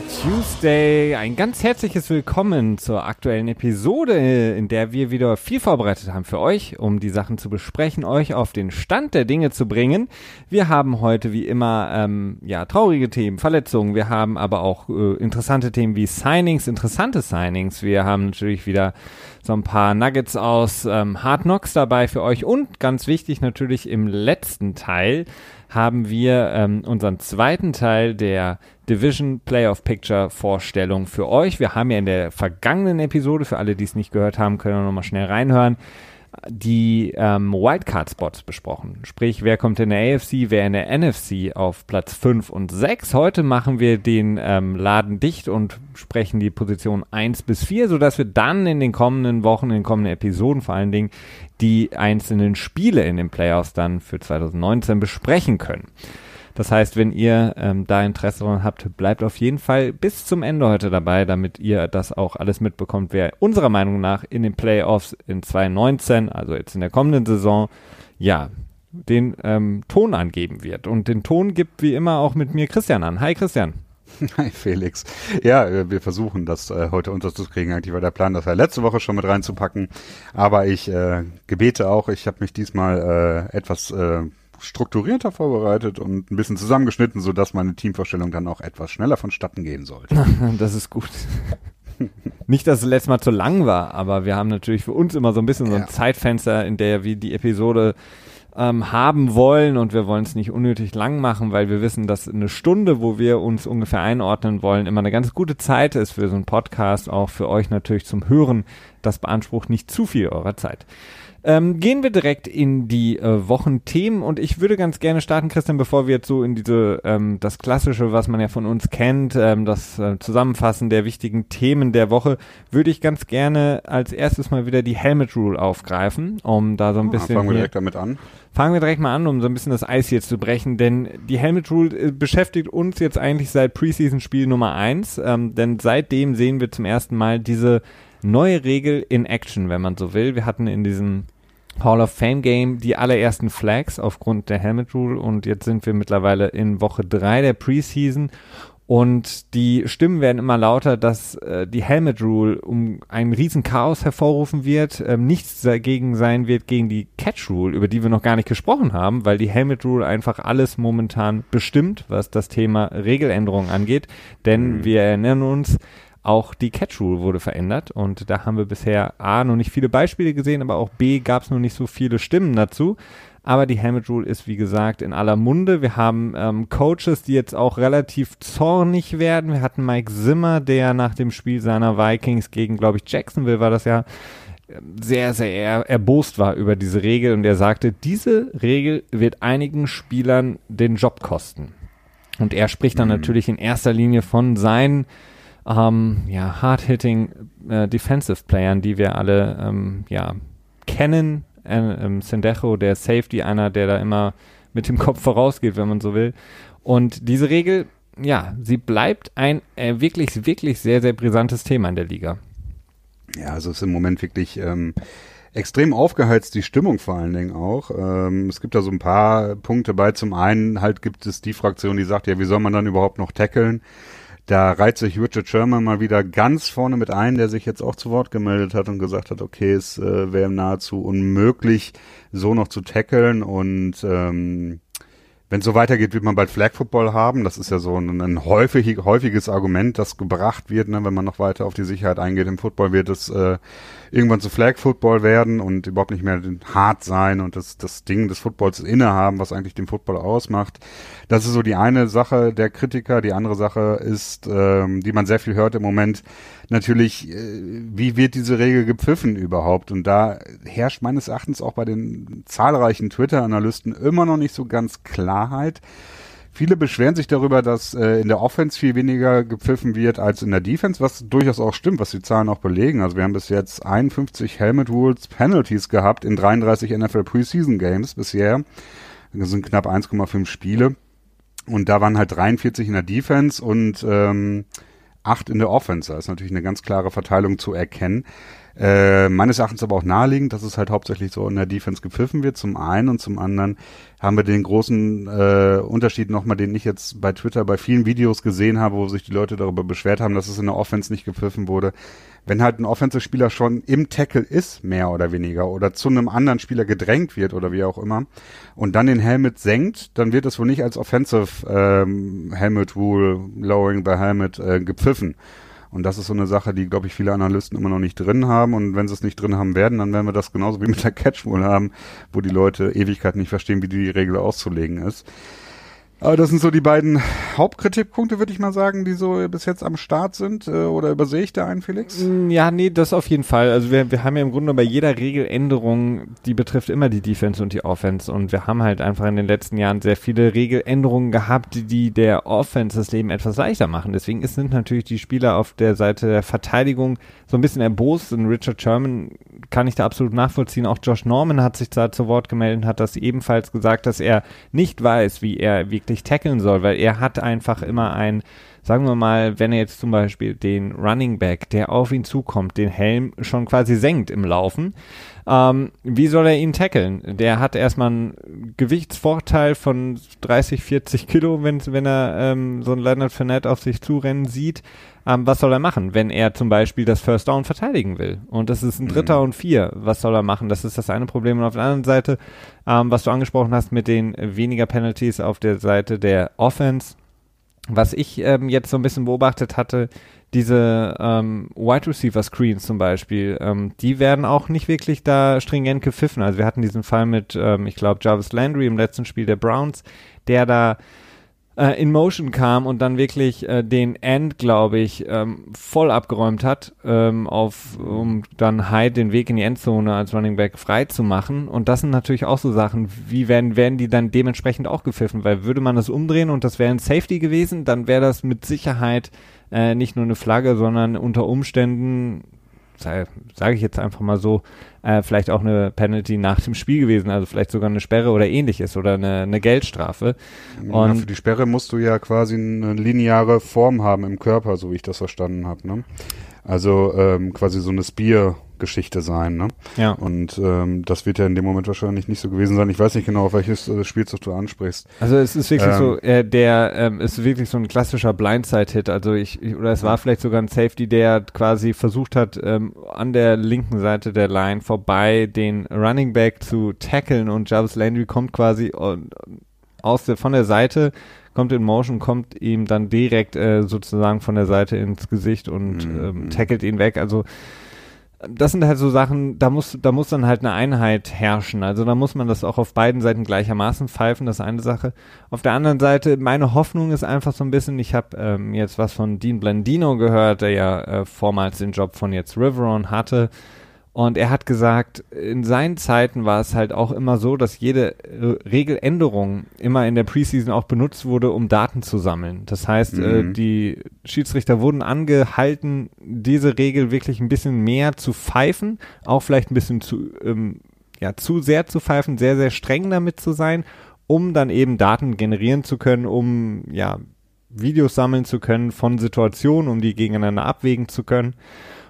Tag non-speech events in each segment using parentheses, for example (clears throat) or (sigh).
Tuesday. Ein ganz herzliches Willkommen zur aktuellen Episode, in der wir wieder viel vorbereitet haben für euch, um die Sachen zu besprechen, euch auf den Stand der Dinge zu bringen. Wir haben heute wie immer ähm, ja traurige Themen, Verletzungen. Wir haben aber auch äh, interessante Themen wie Signings, interessante Signings. Wir haben natürlich wieder so ein paar Nuggets aus ähm, Hard Knocks dabei für euch und ganz wichtig natürlich im letzten Teil haben wir ähm, unseren zweiten Teil der Division Playoff Picture Vorstellung für euch. Wir haben ja in der vergangenen Episode, für alle, die es nicht gehört haben, können wir nochmal schnell reinhören, die ähm, Wildcard-Spots besprochen. Sprich, wer kommt in der AFC, wer in der NFC auf Platz 5 und 6. Heute machen wir den ähm, Laden dicht und sprechen die Position 1 bis 4, sodass wir dann in den kommenden Wochen, in den kommenden Episoden vor allen Dingen die einzelnen Spiele in den Playoffs dann für 2019 besprechen können. Das heißt, wenn ihr ähm, da Interesse daran habt, bleibt auf jeden Fall bis zum Ende heute dabei, damit ihr das auch alles mitbekommt, wer unserer Meinung nach in den Playoffs in 2019, also jetzt in der kommenden Saison, ja, den ähm, Ton angeben wird. Und den Ton gibt wie immer auch mit mir Christian an. Hi Christian. (laughs) Hi Felix. Ja, äh, wir versuchen das äh, heute unterzukriegen. Eigentlich war der Plan, das ja letzte Woche schon mit reinzupacken. Aber ich äh, gebete auch, ich habe mich diesmal äh, etwas äh, strukturierter vorbereitet und ein bisschen zusammengeschnitten, sodass meine Teamvorstellung dann auch etwas schneller vonstatten gehen sollte. (laughs) das ist gut. (laughs) Nicht, dass es letztes Mal zu lang war, aber wir haben natürlich für uns immer so ein bisschen so ein ja. Zeitfenster, in der wir die Episode ähm, haben wollen und wir wollen es nicht unnötig lang machen, weil wir wissen, dass eine Stunde, wo wir uns ungefähr einordnen wollen, immer eine ganz gute Zeit ist für so einen Podcast, auch für euch natürlich zum Hören. Das beansprucht nicht zu viel eurer Zeit. Ähm, gehen wir direkt in die äh, Wochenthemen und ich würde ganz gerne starten, Christian, bevor wir jetzt so in diese ähm, das Klassische, was man ja von uns kennt, ähm, das äh, Zusammenfassen der wichtigen Themen der Woche, würde ich ganz gerne als erstes mal wieder die Helmet Rule aufgreifen, um da so ein ah, bisschen. Fangen wir direkt damit an. Fangen wir direkt mal an, um so ein bisschen das Eis hier zu brechen, denn die Helmet Rule äh, beschäftigt uns jetzt eigentlich seit Preseason Spiel Nummer eins, ähm, denn seitdem sehen wir zum ersten Mal diese neue Regel in Action, wenn man so will. Wir hatten in diesem Hall of Fame Game die allerersten Flags aufgrund der Helmet Rule und jetzt sind wir mittlerweile in Woche drei der Preseason und die Stimmen werden immer lauter, dass äh, die Helmet Rule um ein riesen Chaos hervorrufen wird, ähm, nichts dagegen sein wird gegen die Catch Rule, über die wir noch gar nicht gesprochen haben, weil die Helmet Rule einfach alles momentan bestimmt, was das Thema Regeländerungen angeht. Denn mhm. wir erinnern uns, auch die Catch Rule wurde verändert und da haben wir bisher A noch nicht viele Beispiele gesehen, aber auch B gab es noch nicht so viele Stimmen dazu. Aber die Helmet Rule ist, wie gesagt, in aller Munde. Wir haben ähm, Coaches, die jetzt auch relativ zornig werden. Wir hatten Mike Zimmer, der nach dem Spiel seiner Vikings gegen, glaube ich, Jacksonville war das ja, sehr, sehr erbost war über diese Regel und er sagte, diese Regel wird einigen Spielern den Job kosten. Und er spricht dann mhm. natürlich in erster Linie von seinen ähm, ja, hard-hitting äh, Defensive Playern, die wir alle ähm, ja, kennen. Äh, ähm, Sendejo, der Safety, einer, der da immer mit dem Kopf vorausgeht, wenn man so will. Und diese Regel, ja, sie bleibt ein äh, wirklich, wirklich sehr, sehr brisantes Thema in der Liga. Ja, also es ist im Moment wirklich ähm, extrem aufgeheizt, die Stimmung vor allen Dingen auch. Ähm, es gibt da so ein paar Punkte bei. Zum einen halt gibt es die Fraktion, die sagt, ja, wie soll man dann überhaupt noch tackeln? Da reiht sich Richard Sherman mal wieder ganz vorne mit ein, der sich jetzt auch zu Wort gemeldet hat und gesagt hat, okay, es äh, wäre nahezu unmöglich, so noch zu tackeln und ähm, wenn es so weitergeht, wird man bald Flag Football haben. Das ist ja so ein, ein häufig, häufiges Argument, das gebracht wird, ne, wenn man noch weiter auf die Sicherheit eingeht. Im Football wird es äh, irgendwann zu Flag Football werden und überhaupt nicht mehr hart sein und das, das Ding des Footballs innehaben, was eigentlich den Football ausmacht. Das ist so die eine Sache der Kritiker. Die andere Sache ist, ähm, die man sehr viel hört im Moment, natürlich, äh, wie wird diese Regel gepfiffen überhaupt? Und da herrscht meines Erachtens auch bei den zahlreichen Twitter-Analysten immer noch nicht so ganz Klarheit. Viele beschweren sich darüber, dass äh, in der Offense viel weniger gepfiffen wird als in der Defense, was durchaus auch stimmt, was die Zahlen auch belegen. Also wir haben bis jetzt 51 Helmet Rules Penalties gehabt in 33 NFL Preseason Games bisher. Das sind knapp 1,5 Spiele. Und da waren halt 43 in der Defense und ähm, acht in der Offense. Da ist natürlich eine ganz klare Verteilung zu erkennen. Äh, meines Erachtens aber auch naheliegend, dass es halt hauptsächlich so in der Defense gepfiffen wird, zum einen und zum anderen haben wir den großen äh, Unterschied nochmal, den ich jetzt bei Twitter bei vielen Videos gesehen habe, wo sich die Leute darüber beschwert haben, dass es in der Offense nicht gepfiffen wurde. Wenn halt ein Offensive-Spieler schon im Tackle ist, mehr oder weniger, oder zu einem anderen Spieler gedrängt wird oder wie auch immer, und dann den Helmet senkt, dann wird es wohl nicht als Offensive ähm, Helmet Rule, Lowering the Helmet, äh, gepfiffen. Und das ist so eine Sache, die, glaube ich, viele Analysten immer noch nicht drin haben. Und wenn sie es nicht drin haben werden, dann werden wir das genauso wie mit der Catch wohl haben, wo die Leute Ewigkeit nicht verstehen, wie die Regel auszulegen ist. Aber das sind so die beiden Hauptkritikpunkte, würde ich mal sagen, die so bis jetzt am Start sind. Äh, oder übersehe ich da einen, Felix? Mm, ja, nee, das auf jeden Fall. Also wir, wir haben ja im Grunde bei jeder Regeländerung, die betrifft immer die Defense und die Offense. Und wir haben halt einfach in den letzten Jahren sehr viele Regeländerungen gehabt, die der Offense das Leben etwas leichter machen. Deswegen sind natürlich die Spieler auf der Seite der Verteidigung so ein bisschen erbost. Und Richard Sherman kann ich da absolut nachvollziehen. Auch Josh Norman hat sich da zu Wort gemeldet und hat das ebenfalls gesagt, dass er nicht weiß, wie er wirklich tackeln soll, weil er hat einfach immer ein, sagen wir mal, wenn er jetzt zum Beispiel den Running Back, der auf ihn zukommt, den Helm schon quasi senkt im Laufen, ähm, wie soll er ihn tackeln? Der hat erstmal einen Gewichtsvorteil von 30, 40 Kilo, wenn, wenn er ähm, so ein Leonard Fournette auf sich zurennen sieht. Ähm, was soll er machen, wenn er zum Beispiel das First Down verteidigen will? Und das ist ein Dritter mhm. und Vier. Was soll er machen? Das ist das eine Problem. Und auf der anderen Seite, ähm, was du angesprochen hast mit den weniger Penalties auf der Seite der Offense, was ich ähm, jetzt so ein bisschen beobachtet hatte, diese ähm, Wide Receiver Screens zum Beispiel, ähm, die werden auch nicht wirklich da stringent gepfiffen. Also wir hatten diesen Fall mit, ähm, ich glaube, Jarvis Landry im letzten Spiel der Browns, der da äh, in Motion kam und dann wirklich äh, den End, glaube ich, ähm, voll abgeräumt hat, ähm, auf, um dann Hyde den Weg in die Endzone als Running Back frei zu machen. Und das sind natürlich auch so Sachen, wie werden, werden die dann dementsprechend auch gepfiffen? Weil würde man das umdrehen und das wäre ein Safety gewesen, dann wäre das mit Sicherheit äh, nicht nur eine Flagge, sondern unter Umständen, sage ich jetzt einfach mal so, äh, vielleicht auch eine Penalty nach dem Spiel gewesen, also vielleicht sogar eine Sperre oder ähnliches oder eine, eine Geldstrafe. Und ja, für die Sperre musst du ja quasi eine lineare Form haben im Körper, so wie ich das verstanden habe. Ne? Also ähm, quasi so eine Spear Geschichte sein. Ne? Ja. Und ähm, das wird ja in dem Moment wahrscheinlich nicht so gewesen sein. Ich weiß nicht genau, auf welches äh, Spielzug du ansprichst. Also es ist wirklich ähm, so, äh, der ähm, ist wirklich so ein klassischer Blindside-Hit. Also ich, ich, oder es war vielleicht sogar ein Safety, der quasi versucht hat, ähm, an der linken Seite der Line vorbei den Running Back zu tackeln und Jarvis Landry kommt quasi aus der, von der Seite kommt in Motion, kommt ihm dann direkt äh, sozusagen von der Seite ins Gesicht und mhm. ähm, tackelt ihn weg. Also das sind halt so Sachen, da muss, da muss dann halt eine Einheit herrschen. Also da muss man das auch auf beiden Seiten gleichermaßen pfeifen, das ist eine Sache. Auf der anderen Seite, meine Hoffnung ist einfach so ein bisschen, ich habe ähm, jetzt was von Dean Blandino gehört, der ja äh, vormals den Job von jetzt Riveron hatte. Und er hat gesagt, in seinen Zeiten war es halt auch immer so, dass jede äh, Regeländerung immer in der Preseason auch benutzt wurde, um Daten zu sammeln. Das heißt, äh, mhm. äh, die Schiedsrichter wurden angehalten, diese Regel wirklich ein bisschen mehr zu pfeifen, auch vielleicht ein bisschen zu, ähm, ja, zu sehr zu pfeifen, sehr, sehr streng damit zu sein, um dann eben Daten generieren zu können, um, ja, Videos sammeln zu können von Situationen, um die gegeneinander abwägen zu können.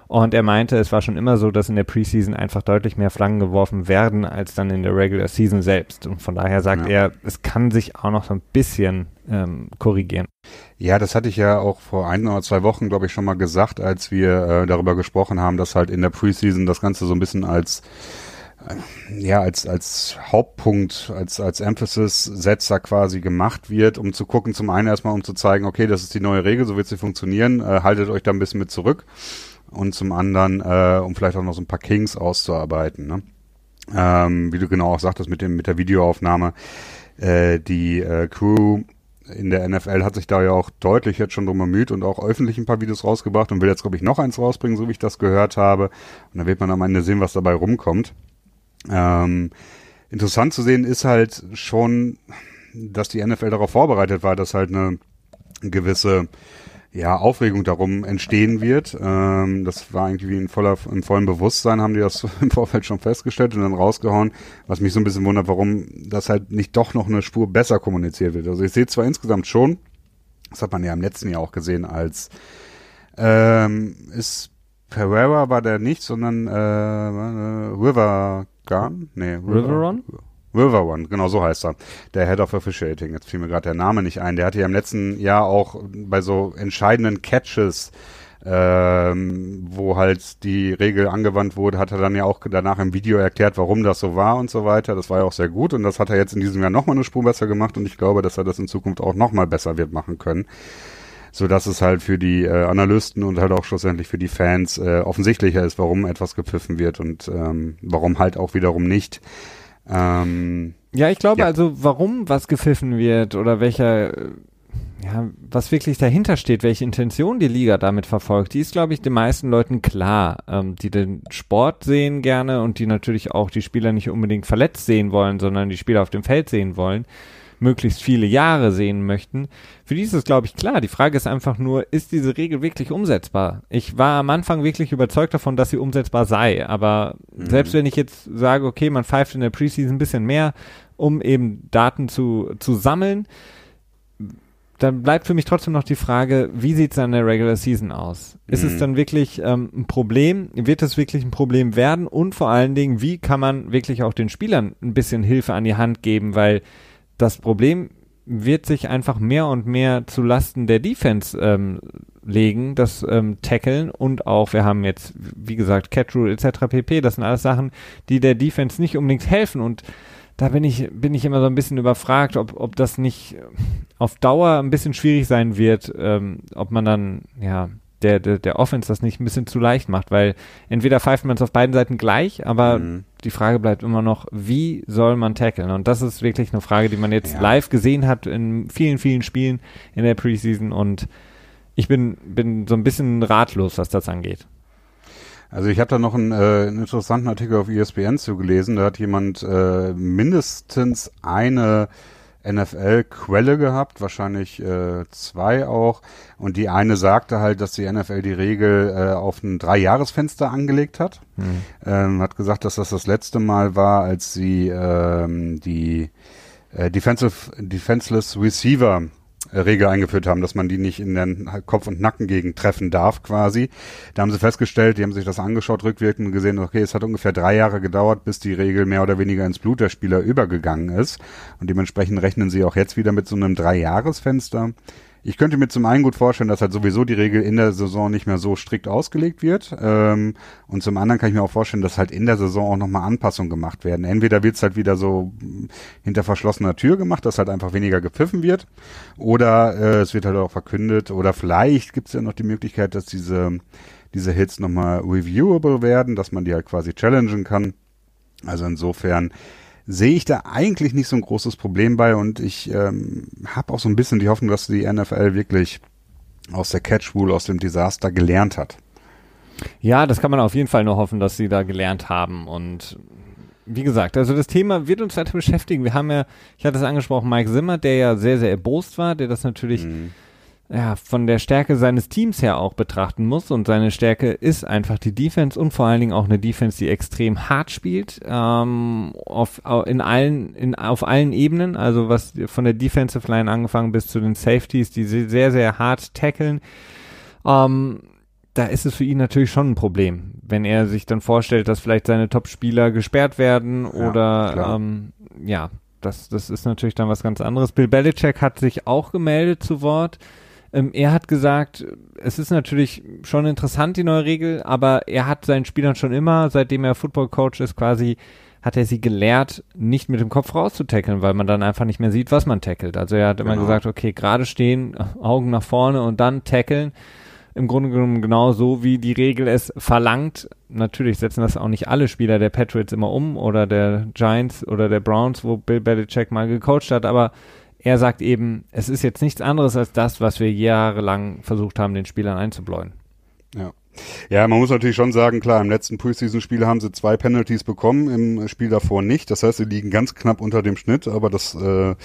Und er meinte, es war schon immer so, dass in der Preseason einfach deutlich mehr Flaggen geworfen werden, als dann in der Regular Season selbst. Und von daher sagt ja. er, es kann sich auch noch so ein bisschen ähm, korrigieren. Ja, das hatte ich ja auch vor ein oder zwei Wochen, glaube ich, schon mal gesagt, als wir äh, darüber gesprochen haben, dass halt in der Preseason das Ganze so ein bisschen als äh, ja, als, als Hauptpunkt, als, als Emphasis-Setzer quasi gemacht wird, um zu gucken, zum einen erstmal, um zu zeigen, okay, das ist die neue Regel, so wird sie funktionieren, äh, haltet euch da ein bisschen mit zurück und zum anderen, äh, um vielleicht auch noch so ein paar Kings auszuarbeiten. Ne? Ähm, wie du genau auch sagtest mit dem mit der Videoaufnahme, äh, die äh, Crew in der NFL hat sich da ja auch deutlich jetzt schon drum bemüht und auch öffentlich ein paar Videos rausgebracht und will jetzt, glaube ich, noch eins rausbringen, so wie ich das gehört habe. Und dann wird man am Ende sehen, was dabei rumkommt. Ähm, interessant zu sehen ist halt schon, dass die NFL darauf vorbereitet war, dass halt eine gewisse ja, Aufregung darum entstehen wird. Ähm, das war irgendwie in voller, im vollen Bewusstsein, haben die das (laughs) im Vorfeld schon festgestellt und dann rausgehauen, was mich so ein bisschen wundert, warum das halt nicht doch noch eine Spur besser kommuniziert wird. Also ich sehe zwar insgesamt schon, das hat man ja im letzten Jahr auch gesehen, als ähm, es Pereira war der nicht, sondern äh, äh River Gun? Nee, River, Riveron? River genau so heißt er. Der Head of Officiating. Jetzt fiel mir gerade der Name nicht ein. Der hatte ja im letzten Jahr auch bei so entscheidenden Catches ähm, wo halt die Regel angewandt wurde, hat er dann ja auch danach im Video erklärt, warum das so war und so weiter. Das war ja auch sehr gut und das hat er jetzt in diesem Jahr nochmal eine Spur besser gemacht und ich glaube, dass er das in Zukunft auch nochmal besser wird machen können. So dass es halt für die äh, Analysten und halt auch schlussendlich für die Fans äh, offensichtlicher ist, warum etwas gepfiffen wird und ähm, warum halt auch wiederum nicht. Ähm, ja, ich glaube ja. also, warum was gepfiffen wird oder welcher ja, was wirklich dahinter steht, welche Intention die Liga damit verfolgt, die ist, glaube ich, den meisten Leuten klar, ähm, die den Sport sehen gerne und die natürlich auch die Spieler nicht unbedingt verletzt sehen wollen, sondern die Spieler auf dem Feld sehen wollen, möglichst viele Jahre sehen möchten. Für die ist es, glaube ich, klar. Die Frage ist einfach nur, ist diese Regel wirklich umsetzbar? Ich war am Anfang wirklich überzeugt davon, dass sie umsetzbar sei, aber mhm. selbst wenn ich jetzt sage, okay, man pfeift in der Preseason ein bisschen mehr, um eben Daten zu, zu sammeln, dann bleibt für mich trotzdem noch die Frage, wie sieht es an der Regular Season aus? Ist mhm. es dann wirklich ähm, ein Problem? Wird es wirklich ein Problem werden? Und vor allen Dingen, wie kann man wirklich auch den Spielern ein bisschen Hilfe an die Hand geben? Weil das Problem wird sich einfach mehr und mehr zu Lasten der Defense ähm, legen, das ähm, Tackeln und auch, wir haben jetzt, wie gesagt, Catch Rule etc. pp. Das sind alles Sachen, die der Defense nicht unbedingt helfen und da bin ich, bin ich immer so ein bisschen überfragt, ob, ob das nicht auf Dauer ein bisschen schwierig sein wird, ähm, ob man dann, ja, der, der, der Offense das nicht ein bisschen zu leicht macht, weil entweder pfeift man es auf beiden Seiten gleich, aber mhm. Die Frage bleibt immer noch, wie soll man tackeln? Und das ist wirklich eine Frage, die man jetzt ja. live gesehen hat in vielen, vielen Spielen in der Preseason und ich bin, bin so ein bisschen ratlos, was das angeht. Also ich habe da noch einen, äh, einen interessanten Artikel auf ESPN zugelesen. Da hat jemand äh, mindestens eine NFL-Quelle gehabt, wahrscheinlich äh, zwei auch. Und die eine sagte halt, dass die NFL die Regel äh, auf ein Dreijahresfenster angelegt hat. Mhm. Ähm, hat gesagt, dass das das letzte Mal war, als sie ähm, die äh, Defensive, Defenseless Receiver Regel eingeführt haben, dass man die nicht in den Kopf- und Nackengegend treffen darf quasi. Da haben sie festgestellt, die haben sich das angeschaut, rückwirkend gesehen, okay, es hat ungefähr drei Jahre gedauert, bis die Regel mehr oder weniger ins Blut der Spieler übergegangen ist. Und dementsprechend rechnen sie auch jetzt wieder mit so einem Drei-Jahres-Fenster. Ich könnte mir zum einen gut vorstellen, dass halt sowieso die Regel in der Saison nicht mehr so strikt ausgelegt wird. Ähm, und zum anderen kann ich mir auch vorstellen, dass halt in der Saison auch nochmal Anpassungen gemacht werden. Entweder wird's halt wieder so hinter verschlossener Tür gemacht, dass halt einfach weniger gepfiffen wird. Oder äh, es wird halt auch verkündet. Oder vielleicht gibt's ja noch die Möglichkeit, dass diese, diese Hits nochmal reviewable werden, dass man die halt quasi challengen kann. Also insofern sehe ich da eigentlich nicht so ein großes Problem bei und ich ähm, habe auch so ein bisschen die Hoffnung, dass die NFL wirklich aus der Catch Rule, aus dem Desaster gelernt hat. Ja, das kann man auf jeden Fall nur hoffen, dass sie da gelernt haben und wie gesagt, also das Thema wird uns weiter beschäftigen. Wir haben ja, ich hatte es angesprochen, Mike Zimmer, der ja sehr, sehr erbost war, der das natürlich mhm ja, von der Stärke seines Teams her auch betrachten muss. Und seine Stärke ist einfach die Defense und vor allen Dingen auch eine Defense, die extrem hart spielt, ähm, auf, in allen, in, auf allen Ebenen. Also was von der Defensive Line angefangen bis zu den Safeties, die sehr, sehr hart tackeln. Ähm, da ist es für ihn natürlich schon ein Problem, wenn er sich dann vorstellt, dass vielleicht seine Top-Spieler gesperrt werden ja, oder ähm, ja, das, das ist natürlich dann was ganz anderes. Bill Belichick hat sich auch gemeldet zu Wort. Ähm, er hat gesagt, es ist natürlich schon interessant, die neue Regel, aber er hat seinen Spielern schon immer, seitdem er Football Coach ist, quasi hat er sie gelehrt, nicht mit dem Kopf rauszutackeln, weil man dann einfach nicht mehr sieht, was man tackelt. Also er hat genau. immer gesagt, okay, gerade stehen, Augen nach vorne und dann tackeln. Im Grunde genommen genau so, wie die Regel es verlangt. Natürlich setzen das auch nicht alle Spieler der Patriots immer um oder der Giants oder der Browns, wo Bill Belichick mal gecoacht hat, aber er sagt eben, es ist jetzt nichts anderes als das, was wir jahrelang versucht haben, den Spielern einzubläuen. Ja. Ja, man muss natürlich schon sagen, klar, im letzten Preseason-Spiel haben sie zwei Penalties bekommen, im Spiel davor nicht. Das heißt, sie liegen ganz knapp unter dem Schnitt, aber das, äh,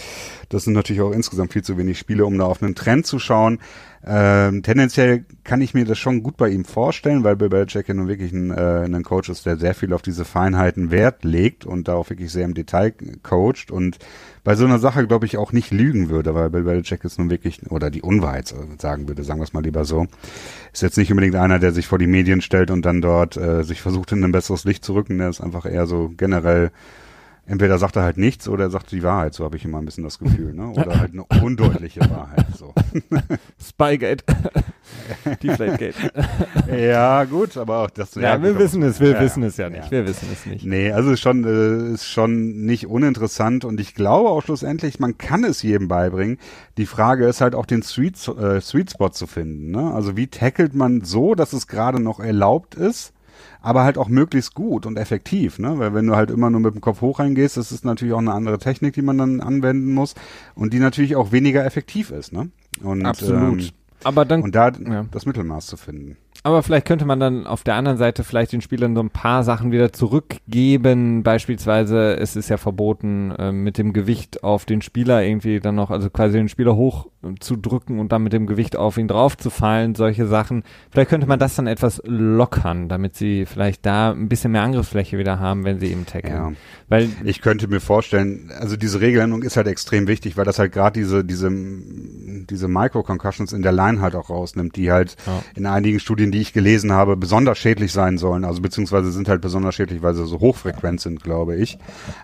das sind natürlich auch insgesamt viel zu wenig Spiele, um da auf einen Trend zu schauen. Ähm, tendenziell kann ich mir das schon gut bei ihm vorstellen, weil Bill Belichick ja nun wirklich ein, äh, ein Coach ist, der sehr viel auf diese Feinheiten Wert legt und da auch wirklich sehr im Detail coacht und bei so einer Sache, glaube ich, auch nicht lügen würde, weil Bill Belichick ist nun wirklich, oder die Unwahrheit sagen würde, sagen wir es mal lieber so, ist jetzt nicht unbedingt einer, der sich vor die Medien stellt und dann dort äh, sich versucht, in ein besseres Licht zu rücken, der ist einfach eher so generell entweder sagt er halt nichts oder er sagt die Wahrheit, so habe ich immer ein bisschen das Gefühl, ne? Oder halt eine undeutliche Wahrheit. So. (laughs) Spygate. Deflategate. (laughs) ja, gut, aber auch das. Ja, ja wir wissen es, wir ja, wissen es ja nicht. Ja. Wir wissen es nicht. Nee, also ist schon, äh, ist schon nicht uninteressant und ich glaube auch schlussendlich, man kann es jedem beibringen. Die Frage ist halt auch den Sweet, äh, Sweet Spot zu finden. Ne? Also wie tackelt man so, dass es gerade noch erlaubt ist? Aber halt auch möglichst gut und effektiv, ne? Weil wenn du halt immer nur mit dem Kopf hoch reingehst, das ist natürlich auch eine andere Technik, die man dann anwenden muss und die natürlich auch weniger effektiv ist, ne? Und, Absolut. Ähm, aber dann und da ja. das Mittelmaß zu finden. Aber vielleicht könnte man dann auf der anderen Seite vielleicht den Spielern so ein paar Sachen wieder zurückgeben. Beispielsweise es ist ja verboten, äh, mit dem Gewicht auf den Spieler irgendwie dann noch, also quasi den Spieler hoch äh, zu drücken und dann mit dem Gewicht auf ihn drauf zu fallen, solche Sachen. Vielleicht könnte man das dann etwas lockern, damit sie vielleicht da ein bisschen mehr Angriffsfläche wieder haben, wenn sie eben tackeln. Ja. Weil ich könnte mir vorstellen, also diese Regeländerung ist halt extrem wichtig, weil das halt gerade diese, diese, diese Micro-Concussions in der Line halt auch rausnimmt, die halt ja. in einigen Studien Studien, die ich gelesen habe, besonders schädlich sein sollen. Also beziehungsweise sind halt besonders schädlich, weil sie so hochfrequent sind, glaube ich.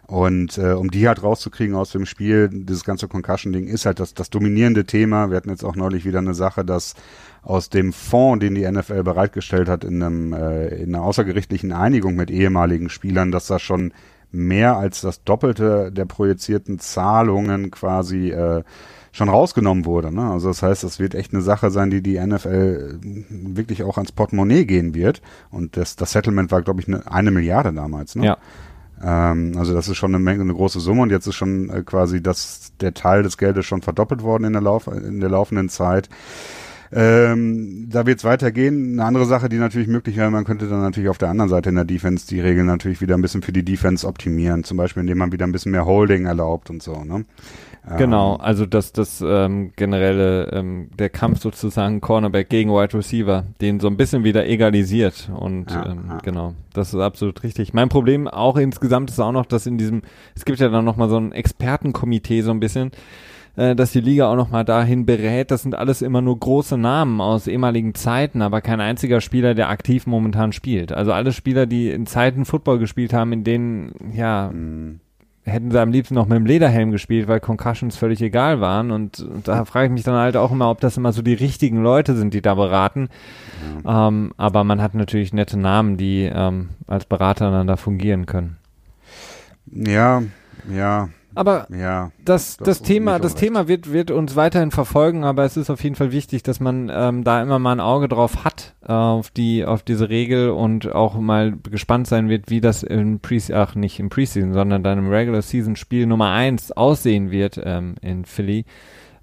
Und äh, um die halt rauszukriegen aus dem Spiel, dieses ganze Concussion-Ding ist halt das, das dominierende Thema. Wir hatten jetzt auch neulich wieder eine Sache, dass aus dem Fonds, den die NFL bereitgestellt hat, in, einem, äh, in einer außergerichtlichen Einigung mit ehemaligen Spielern, dass da schon mehr als das Doppelte der projizierten Zahlungen quasi äh, schon rausgenommen wurde. Ne? Also das heißt, das wird echt eine Sache sein, die die NFL wirklich auch ans Portemonnaie gehen wird. Und das, das Settlement war, glaube ich, eine, eine Milliarde damals. Ne? Ja. Ähm, also das ist schon eine Menge, eine große Summe und jetzt ist schon äh, quasi das, der Teil des Geldes schon verdoppelt worden in der, Lauf, in der laufenden Zeit. Ähm, da wird es weitergehen. Eine andere Sache, die natürlich möglich wäre, man könnte dann natürlich auf der anderen Seite in der Defense die Regeln natürlich wieder ein bisschen für die Defense optimieren. Zum Beispiel, indem man wieder ein bisschen mehr Holding erlaubt und so. Ne? Genau, ähm, also das, das ähm, generelle, ähm, der Kampf sozusagen Cornerback gegen Wide Receiver, den so ein bisschen wieder egalisiert und ja, ähm, ja. genau, das ist absolut richtig. Mein Problem auch insgesamt ist auch noch, dass in diesem, es gibt ja dann nochmal so ein Expertenkomitee so ein bisschen, äh, dass die Liga auch nochmal dahin berät. Das sind alles immer nur große Namen aus ehemaligen Zeiten, aber kein einziger Spieler, der aktiv momentan spielt. Also alle Spieler, die in Zeiten Football gespielt haben, in denen, ja, mhm hätten sie am liebsten noch mit dem Lederhelm gespielt, weil Concussions völlig egal waren. Und, und da frage ich mich dann halt auch immer, ob das immer so die richtigen Leute sind, die da beraten. Ja. Ähm, aber man hat natürlich nette Namen, die ähm, als Berater dann da fungieren können. Ja, ja. Aber ja, das, das, das Thema, das Thema wird, wird uns weiterhin verfolgen, aber es ist auf jeden Fall wichtig, dass man ähm, da immer mal ein Auge drauf hat, äh, auf die, auf diese Regel und auch mal gespannt sein wird, wie das im Pre ach nicht im Preseason, sondern dann im Regular Season Spiel Nummer eins aussehen wird ähm, in Philly.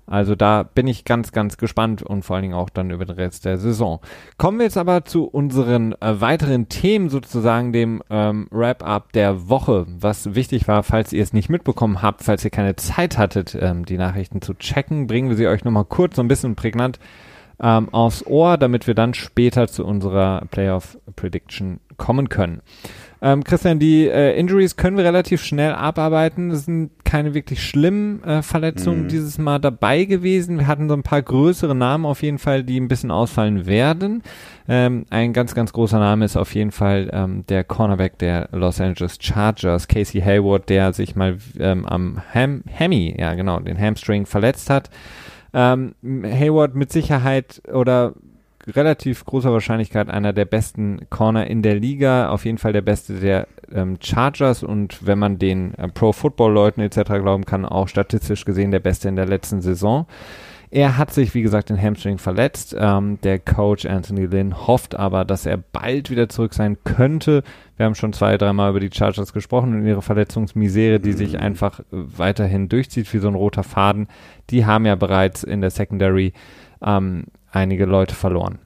Also da bin ich ganz, ganz gespannt und vor allen Dingen auch dann über den Rest der Saison. Kommen wir jetzt aber zu unseren äh, weiteren Themen, sozusagen dem ähm, Wrap-up der Woche, was wichtig war, falls ihr es nicht mitbekommen habt, falls ihr keine Zeit hattet, ähm, die Nachrichten zu checken, bringen wir sie euch nochmal kurz so ein bisschen prägnant ähm, aufs Ohr, damit wir dann später zu unserer Playoff Prediction kommen können. Ähm, Christian, die äh, Injuries können wir relativ schnell abarbeiten. Es sind keine wirklich schlimmen äh, Verletzungen mhm. dieses Mal dabei gewesen. Wir hatten so ein paar größere Namen auf jeden Fall, die ein bisschen ausfallen werden. Ähm, ein ganz, ganz großer Name ist auf jeden Fall ähm, der Cornerback der Los Angeles Chargers, Casey Hayward, der sich mal ähm, am Ham Hammy, ja genau, den Hamstring verletzt hat. Ähm, Hayward mit Sicherheit oder relativ großer Wahrscheinlichkeit einer der besten Corner in der Liga, auf jeden Fall der beste der ähm, Chargers und wenn man den äh, Pro Football Leuten etc. glauben kann, auch statistisch gesehen der beste in der letzten Saison. Er hat sich, wie gesagt, den Hamstring verletzt. Ähm, der Coach Anthony Lynn hofft aber, dass er bald wieder zurück sein könnte. Wir haben schon zwei, dreimal über die Chargers gesprochen und ihre Verletzungsmisere, die sich mhm. einfach weiterhin durchzieht wie so ein roter Faden. Die haben ja bereits in der Secondary ähm, einige Leute verloren.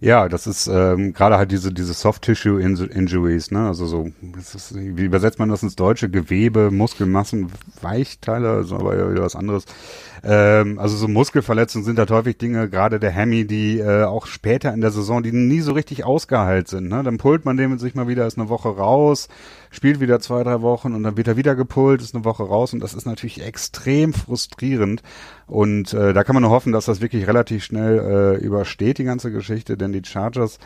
Ja, das ist ähm, gerade halt diese diese Soft Tissue Injuries, ne? Also so, ist, wie übersetzt man das ins Deutsche? Gewebe, Muskelmassen, Weichteile, ist aber ja wieder was anderes. Ähm, also so Muskelverletzungen sind halt häufig Dinge, gerade der Hemi, die äh, auch später in der Saison, die nie so richtig ausgeheilt sind. Ne? Dann pullt man dem sich mal wieder, ist eine Woche raus, spielt wieder zwei, drei Wochen und dann wird er wieder gepult, ist eine Woche raus und das ist natürlich extrem frustrierend. Und äh, da kann man nur hoffen, dass das wirklich relativ schnell äh, übersteht, die ganze Geschichte, denn die Chargers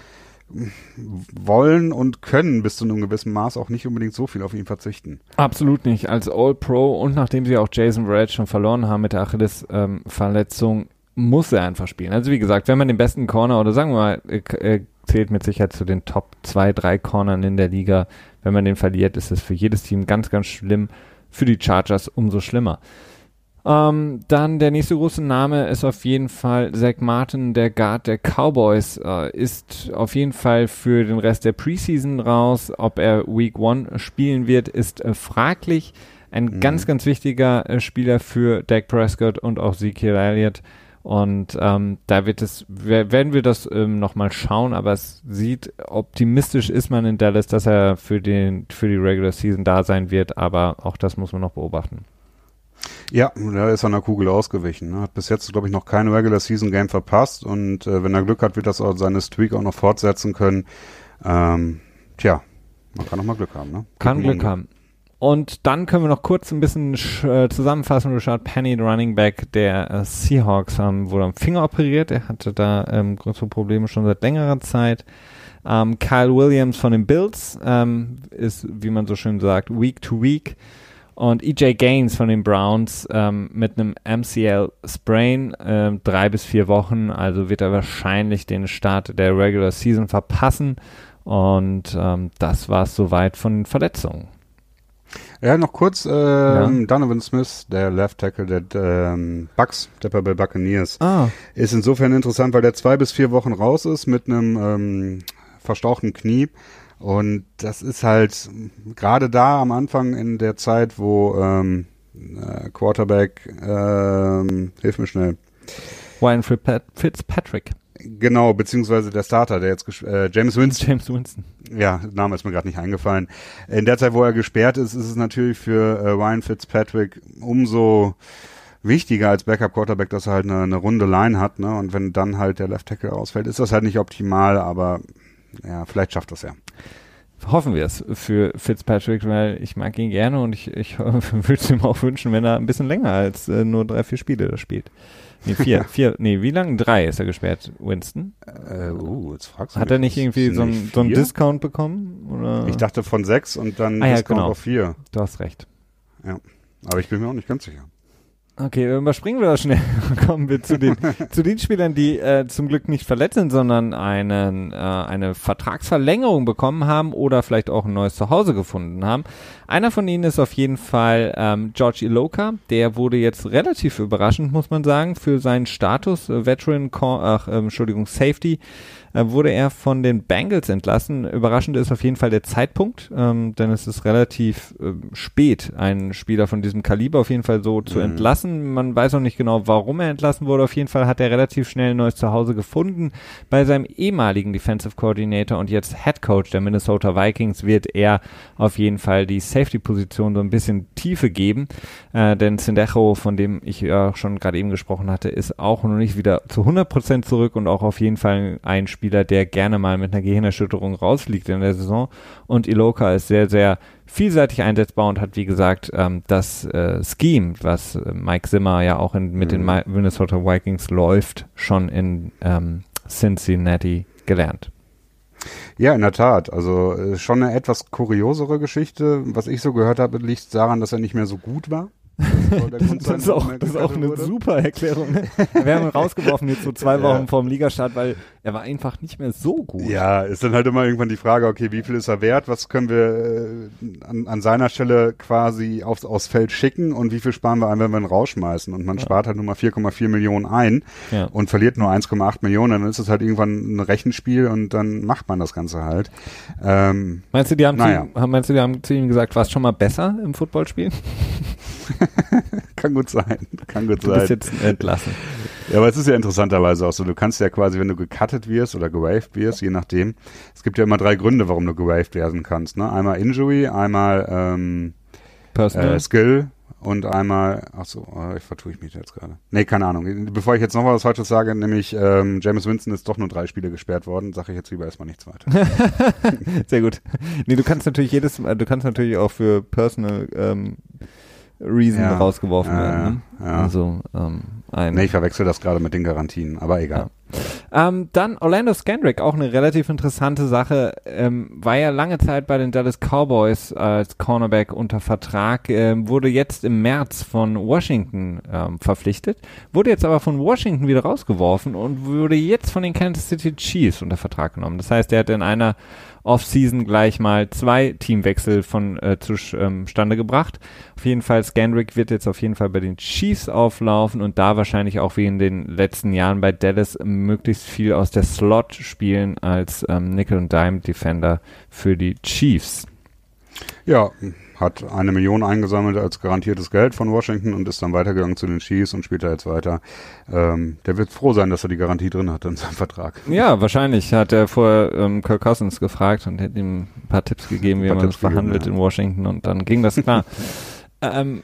wollen und können bis zu einem gewissen Maß auch nicht unbedingt so viel auf ihn verzichten. Absolut nicht. Als All-Pro und nachdem sie auch Jason Verrett schon verloren haben mit der Achilles-Verletzung, ähm, muss er einfach spielen. Also wie gesagt, wenn man den besten Corner oder sagen wir mal, äh, zählt mit Sicherheit zu den Top 2, 3 Cornern in der Liga, wenn man den verliert, ist es für jedes Team ganz, ganz schlimm. Für die Chargers umso schlimmer. Ähm, dann der nächste große Name ist auf jeden Fall Zach Martin, der Guard der Cowboys, äh, ist auf jeden Fall für den Rest der Preseason raus. Ob er Week One spielen wird, ist äh, fraglich. Ein mhm. ganz, ganz wichtiger äh, Spieler für Dak Prescott und auch Ezekiel Elliott. Und ähm, da wird es, werden wir das ähm, nochmal schauen, aber es sieht optimistisch ist man in Dallas, dass er für den, für die Regular Season da sein wird, aber auch das muss man noch beobachten. Ja, er ist an der Kugel ausgewichen. Ne? Hat bis jetzt, glaube ich, noch kein Regular Season Game verpasst und äh, wenn er Glück hat, wird das auch seine Streak auch noch fortsetzen können. Ähm, tja, man kann auch mal Glück haben. Ne? Kann Glück haben. Und dann können wir noch kurz ein bisschen äh, zusammenfassen. Richard Penny, Running Back der äh, Seahawks, haben, wurde am Finger operiert. Er hatte da ähm, größere Probleme schon seit längerer Zeit. Ähm, Kyle Williams von den Bills ähm, ist, wie man so schön sagt, Week to Week. Und EJ Gaines von den Browns ähm, mit einem MCL-Sprain, ähm, drei bis vier Wochen, also wird er wahrscheinlich den Start der Regular Season verpassen. Und ähm, das war es soweit von Verletzungen. Ja, noch kurz, ähm, ja. Donovan Smith, der Left Tackle der ähm, Bucks, Tampa Bay Buccaneers, ah. ist insofern interessant, weil der zwei bis vier Wochen raus ist mit einem ähm, verstauchten Knie und das ist halt gerade da am Anfang in der Zeit, wo ähm, äh, Quarterback, ähm, hilf mir schnell. Ryan Fitzpatrick. Genau, beziehungsweise der Starter, der jetzt äh, James Winston. James Winston. Ja, Name ist mir gerade nicht eingefallen. In der Zeit, wo er gesperrt ist, ist es natürlich für äh, Ryan Fitzpatrick umso wichtiger als Backup Quarterback, dass er halt eine, eine runde Line hat, ne? Und wenn dann halt der Left Tackle ausfällt, ist das halt nicht optimal, aber ja, vielleicht schafft das ja. Hoffen wir es für Fitzpatrick, weil ich mag ihn gerne und ich, ich (laughs) würde es ihm auch wünschen, wenn er ein bisschen länger als äh, nur drei, vier Spiele da spielt. Nee, vier, (laughs) vier, nee, wie lange? Drei ist er gesperrt, Winston. Äh, uh, jetzt fragst du Hat er nicht irgendwie so, ein, so einen Discount bekommen? Oder? Ich dachte von sechs und dann ah, ja, Discount genau. auf vier. Du hast recht. Ja, aber ich bin mir auch nicht ganz sicher. Okay, überspringen wir das schnell. (laughs) Kommen wir zu den, zu den Spielern, die äh, zum Glück nicht verletzt sind, sondern einen, äh, eine Vertragsverlängerung bekommen haben oder vielleicht auch ein neues Zuhause gefunden haben. Einer von ihnen ist auf jeden Fall ähm, George Iloka. Der wurde jetzt relativ überraschend, muss man sagen, für seinen Status äh, Veteran, ach, äh, Entschuldigung, Safety wurde er von den Bengals entlassen. Überraschend ist auf jeden Fall der Zeitpunkt, ähm, denn es ist relativ äh, spät, einen Spieler von diesem Kaliber auf jeden Fall so zu mhm. entlassen. Man weiß auch nicht genau, warum er entlassen wurde. Auf jeden Fall hat er relativ schnell ein neues Zuhause gefunden. Bei seinem ehemaligen Defensive Coordinator und jetzt Head Coach der Minnesota Vikings wird er auf jeden Fall die Safety-Position so ein bisschen Tiefe geben, äh, denn Sendejo, von dem ich ja schon gerade eben gesprochen hatte, ist auch noch nicht wieder zu 100% zurück und auch auf jeden Fall ein Spieler, Spieler, der gerne mal mit einer Gehirnerschütterung rausfliegt in der Saison. Und Iloka ist sehr, sehr vielseitig einsetzbar und hat, wie gesagt, ähm, das äh, Scheme, was äh, Mike Zimmer ja auch in, mit mhm. den Minnesota Vikings läuft, schon in ähm, Cincinnati gelernt. Ja, in der Tat. Also äh, schon eine etwas kuriosere Geschichte. Was ich so gehört habe, liegt daran, dass er nicht mehr so gut war. (laughs) Das, das, ist auch, das ist auch eine wurde. super Erklärung. Ne? (laughs) Wir haben ihn rausgeworfen jetzt so zwei Wochen ja. vor dem Ligastart, weil er war einfach nicht mehr so gut. Ja, ist dann halt immer irgendwann die Frage, okay, wie viel ist er wert? Was können wir äh, an, an seiner Stelle quasi aufs, aufs Feld schicken und wie viel sparen wir ein, wenn wir ihn rausschmeißen? Und man ja. spart halt nur mal 4,4 Millionen ein ja. und verliert nur 1,8 Millionen. Dann ist es halt irgendwann ein Rechenspiel und dann macht man das Ganze halt. Ähm, meinst du, die haben, naja. zu, meinst du, die haben zu ihm gesagt, warst schon mal besser im Footballspielen? (laughs) kann gut sein. Kann gut Du sein. bist jetzt entlassen. Ja, aber es ist ja interessanterweise auch so. Du kannst ja quasi, wenn du gecuttet wirst oder gewaved wirst, je nachdem. Es gibt ja immer drei Gründe, warum du gewaved werden kannst. Ne? Einmal Injury, einmal ähm, Personal. äh, Skill und einmal, ach so, äh, ich vertue ich mich jetzt gerade. Nee, keine Ahnung. Bevor ich jetzt noch was Falsches sage, nämlich ähm, James Winston ist doch nur drei Spiele gesperrt worden, sage ich jetzt lieber erstmal nichts weiter. (laughs) Sehr gut. Nee, du kannst natürlich jedes, äh, du kannst natürlich auch für Personal ähm, Reason Ja. rausgeworfen werden. Ne? ja. Also ähm, ein. nee, ich verwechsel das gerade mit den Garantien, aber egal. Ähm, dann Orlando Scandrick, auch eine relativ interessante Sache, ähm, war ja lange Zeit bei den Dallas Cowboys als Cornerback unter Vertrag, ähm, wurde jetzt im März von Washington ähm, verpflichtet, wurde jetzt aber von Washington wieder rausgeworfen und wurde jetzt von den Kansas City Chiefs unter Vertrag genommen. Das heißt, er hat in einer Offseason gleich mal zwei Teamwechsel von äh, zustande gebracht. Auf jeden Fall, Scandrick wird jetzt auf jeden Fall bei den Chiefs auflaufen und da wahrscheinlich auch wie in den letzten Jahren bei Dallas möglichst viel aus der Slot spielen als ähm, Nickel und Dime Defender für die Chiefs. Ja, hat eine Million eingesammelt als garantiertes Geld von Washington und ist dann weitergegangen zu den Chiefs und spielt da jetzt weiter. Ähm, der wird froh sein, dass er die Garantie drin hat in seinem Vertrag. Ja, wahrscheinlich hat er vorher ähm, Kirk Cousins gefragt und hätte ihm ein paar Tipps gegeben, wie paar man das Tipps gegeben, verhandelt ja. in Washington und dann ging das klar. (laughs) ähm,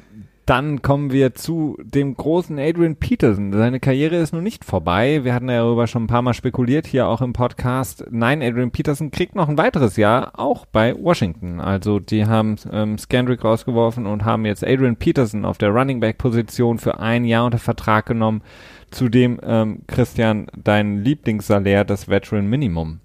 dann kommen wir zu dem großen Adrian Peterson. Seine Karriere ist noch nicht vorbei. Wir hatten ja darüber schon ein paar Mal spekuliert, hier auch im Podcast. Nein, Adrian Peterson kriegt noch ein weiteres Jahr, auch bei Washington. Also die haben ähm, Scandrick rausgeworfen und haben jetzt Adrian Peterson auf der Running Back Position für ein Jahr unter Vertrag genommen. Zudem, ähm, Christian, dein Lieblingssalär, das Veteran Minimum.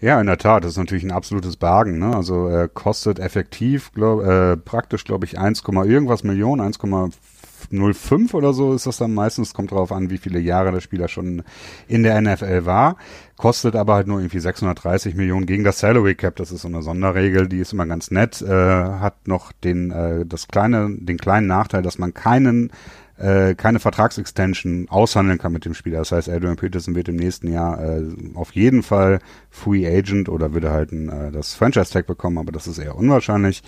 Ja, in der Tat, das ist natürlich ein absolutes Bargen. Ne? Also er kostet effektiv, glaub, äh, praktisch, glaube ich, 1, irgendwas Millionen, 1,05 oder so ist das dann meistens. Kommt darauf an, wie viele Jahre der Spieler schon in der NFL war. Kostet aber halt nur irgendwie 630 Millionen gegen das Salary Cap. Das ist so eine Sonderregel, die ist immer ganz nett. Äh, hat noch den, äh, das kleine, den kleinen Nachteil, dass man keinen äh, keine Vertragsextension aushandeln kann mit dem Spieler. Das heißt, Adrian Peterson wird im nächsten Jahr äh, auf jeden Fall Free Agent oder würde halt ein, äh, das Franchise Tag bekommen, aber das ist eher unwahrscheinlich.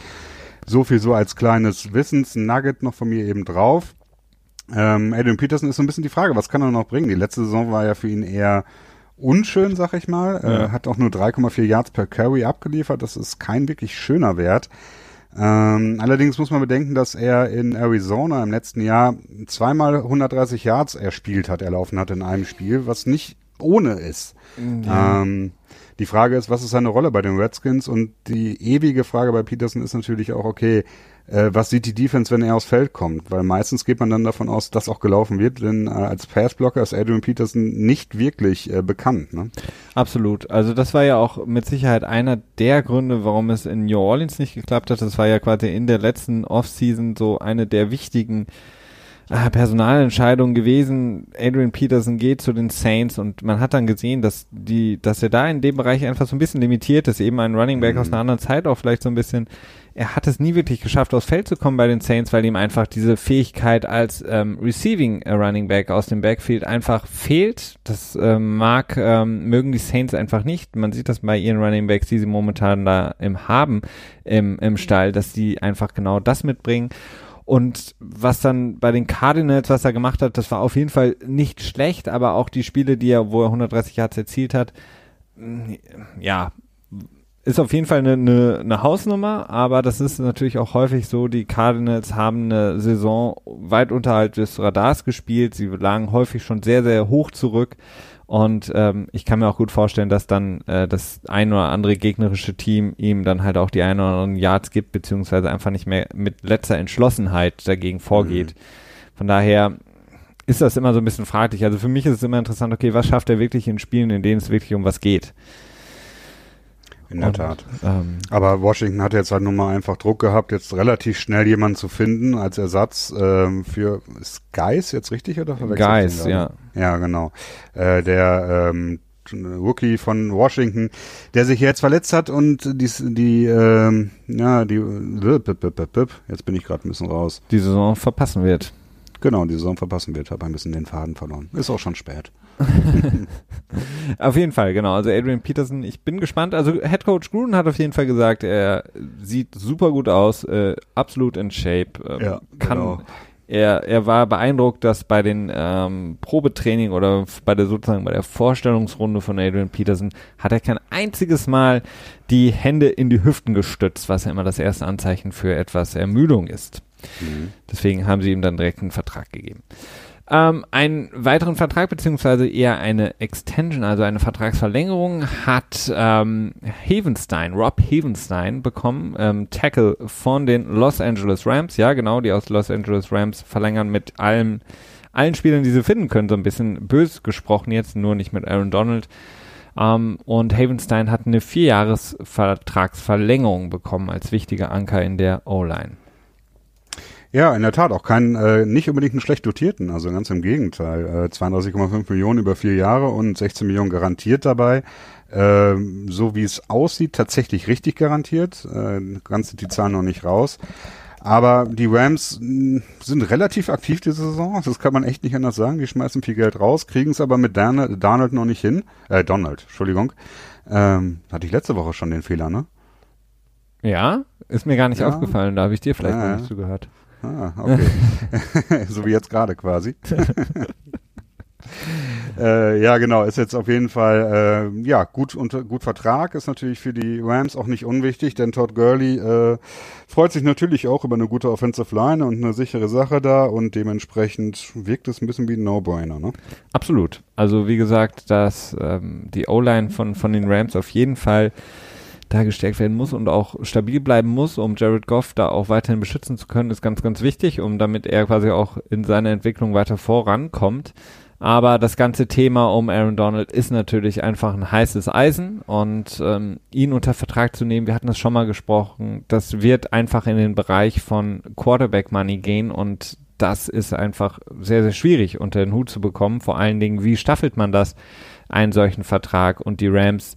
So viel so als kleines Wissens-Nugget noch von mir eben drauf. Ähm, Adrian Peterson ist so ein bisschen die Frage, was kann er noch bringen? Die letzte Saison war ja für ihn eher unschön, sag ich mal. Ja. Äh, hat auch nur 3,4 Yards per Carry abgeliefert. Das ist kein wirklich schöner Wert. Ähm, allerdings muss man bedenken, dass er in Arizona im letzten Jahr zweimal 130 Yards erspielt hat, erlaufen hat in einem Spiel, was nicht ohne ist. Ähm, die Frage ist, was ist seine Rolle bei den Redskins? Und die ewige Frage bei Peterson ist natürlich auch, okay, äh, was sieht die Defense, wenn er aufs Feld kommt? Weil meistens geht man dann davon aus, dass auch gelaufen wird, denn äh, als Passblocker ist Adrian Peterson nicht wirklich äh, bekannt. Ne? Absolut. Also das war ja auch mit Sicherheit einer der Gründe, warum es in New Orleans nicht geklappt hat. Das war ja quasi in der letzten Offseason so eine der wichtigen äh, Personalentscheidungen gewesen. Adrian Peterson geht zu den Saints und man hat dann gesehen, dass die, dass er da in dem Bereich einfach so ein bisschen limitiert ist. Eben ein Running Back Mhm. aus einer anderen Zeit auch vielleicht so ein bisschen. Er hat es nie wirklich geschafft, aufs Feld zu kommen bei den Saints, weil ihm einfach diese Fähigkeit als ähm, Receiving äh, Running Back aus dem Backfield einfach fehlt. Das ähm, mag, ähm, mögen die Saints einfach nicht. Man sieht das bei ihren Running Backs, die sie momentan da im haben, im, im Stall, dass die einfach genau das mitbringen. Und was dann bei den Cardinals, was er gemacht hat, das war auf jeden Fall nicht schlecht, aber auch die Spiele, die er, wo er 130 Yards erzielt hat, mh, ja, ist auf jeden Fall eine, eine, eine Hausnummer, aber das ist natürlich auch häufig so, die Cardinals haben eine Saison weit unterhalb des Radars gespielt, sie lagen häufig schon sehr, sehr hoch zurück und ähm, ich kann mir auch gut vorstellen, dass dann äh, das ein oder andere gegnerische Team ihm dann halt auch die ein oder anderen Yards gibt, beziehungsweise einfach nicht mehr mit letzter Entschlossenheit dagegen vorgeht. Von daher ist das immer so ein bisschen fraglich. Also für mich ist es immer interessant, okay, was schafft er wirklich in Spielen, in denen es wirklich um was geht? In der Und, Tat. Ähm, Aber Washington hat jetzt halt nun mal einfach Druck gehabt, jetzt relativ schnell jemanden zu finden als Ersatz ähm, für ist Geis jetzt richtig oder verwechselt? Geis, ja. Ja, genau. Äh, der ähm, Rookie von Washington, der sich jetzt verletzt hat und die, die ähm, ja, die jetzt bin ich gerade ein bisschen raus. die Saison verpassen wird. Genau, die Saison verpassen wird. Habe ein bisschen den Faden verloren. Ist auch schon spät. (laughs) auf jeden Fall, genau. Also Adrian Peterson, ich bin gespannt. Also Head Coach Gruden hat auf jeden Fall gesagt, er sieht super gut aus, äh, absolut in Shape, äh, ja, kann. Genau. Er, er war beeindruckt, dass bei den ähm, Probetraining oder bei der sozusagen bei der Vorstellungsrunde von Adrian Peterson hat er kein einziges Mal die Hände in die Hüften gestützt, was ja immer das erste Anzeichen für etwas Ermüdung ist. Mhm. Deswegen haben sie ihm dann direkt einen Vertrag gegeben ähm, einen weiteren Vertrag beziehungsweise eher eine Extension, also eine Vertragsverlängerung hat ähm, Havenstein, Rob Havenstein bekommen, ähm, Tackle von den Los Angeles Rams. Ja, genau, die aus Los Angeles Rams verlängern mit allem, allen Spielern, die sie finden können, so ein bisschen bös gesprochen jetzt, nur nicht mit Aaron Donald. Um, und Havenstein hat eine Vierjahresvertragsverlängerung bekommen als wichtiger Anker in der O-Line. Ja, in der Tat, auch keinen, äh, nicht unbedingt einen schlecht dotierten, also ganz im Gegenteil. Äh, 32,5 Millionen über vier Jahre und 16 Millionen garantiert dabei. Äh, so wie es aussieht, tatsächlich richtig garantiert. Äh, ganz sind die Zahlen noch nicht raus. Aber die Rams hm, sind relativ aktiv diese Saison. Das kann man echt nicht anders sagen. Die schmeißen viel Geld raus, kriegen es aber mit Donald, Donald noch nicht hin. Äh, Donald, Entschuldigung. Ähm, hatte ich letzte Woche schon den Fehler, ne? Ja, ist mir gar nicht ja. aufgefallen. Da habe ich dir vielleicht ja, noch nicht zugehört. Ah, okay. (laughs) (laughs) so wie jetzt gerade quasi. (laughs) äh, ja, genau, ist jetzt auf jeden Fall, äh, ja, gut, unter, gut Vertrag, ist natürlich für die Rams auch nicht unwichtig, denn Todd Gurley äh, freut sich natürlich auch über eine gute Offensive Line und eine sichere Sache da und dementsprechend wirkt es ein bisschen wie ein No-Brainer, ne? Absolut. Also wie gesagt, dass ähm, die O-Line von, von den Rams auf jeden Fall da gestärkt werden muss und auch stabil bleiben muss, um Jared Goff da auch weiterhin beschützen zu können, ist ganz, ganz wichtig, um damit er quasi auch in seiner Entwicklung weiter vorankommt. Aber das ganze Thema um Aaron Donald ist natürlich einfach ein heißes Eisen und ähm, ihn unter Vertrag zu nehmen, wir hatten das schon mal gesprochen, das wird einfach in den Bereich von Quarterback Money gehen und das ist einfach sehr, sehr schwierig unter den Hut zu bekommen. Vor allen Dingen, wie staffelt man das, einen solchen Vertrag und die Rams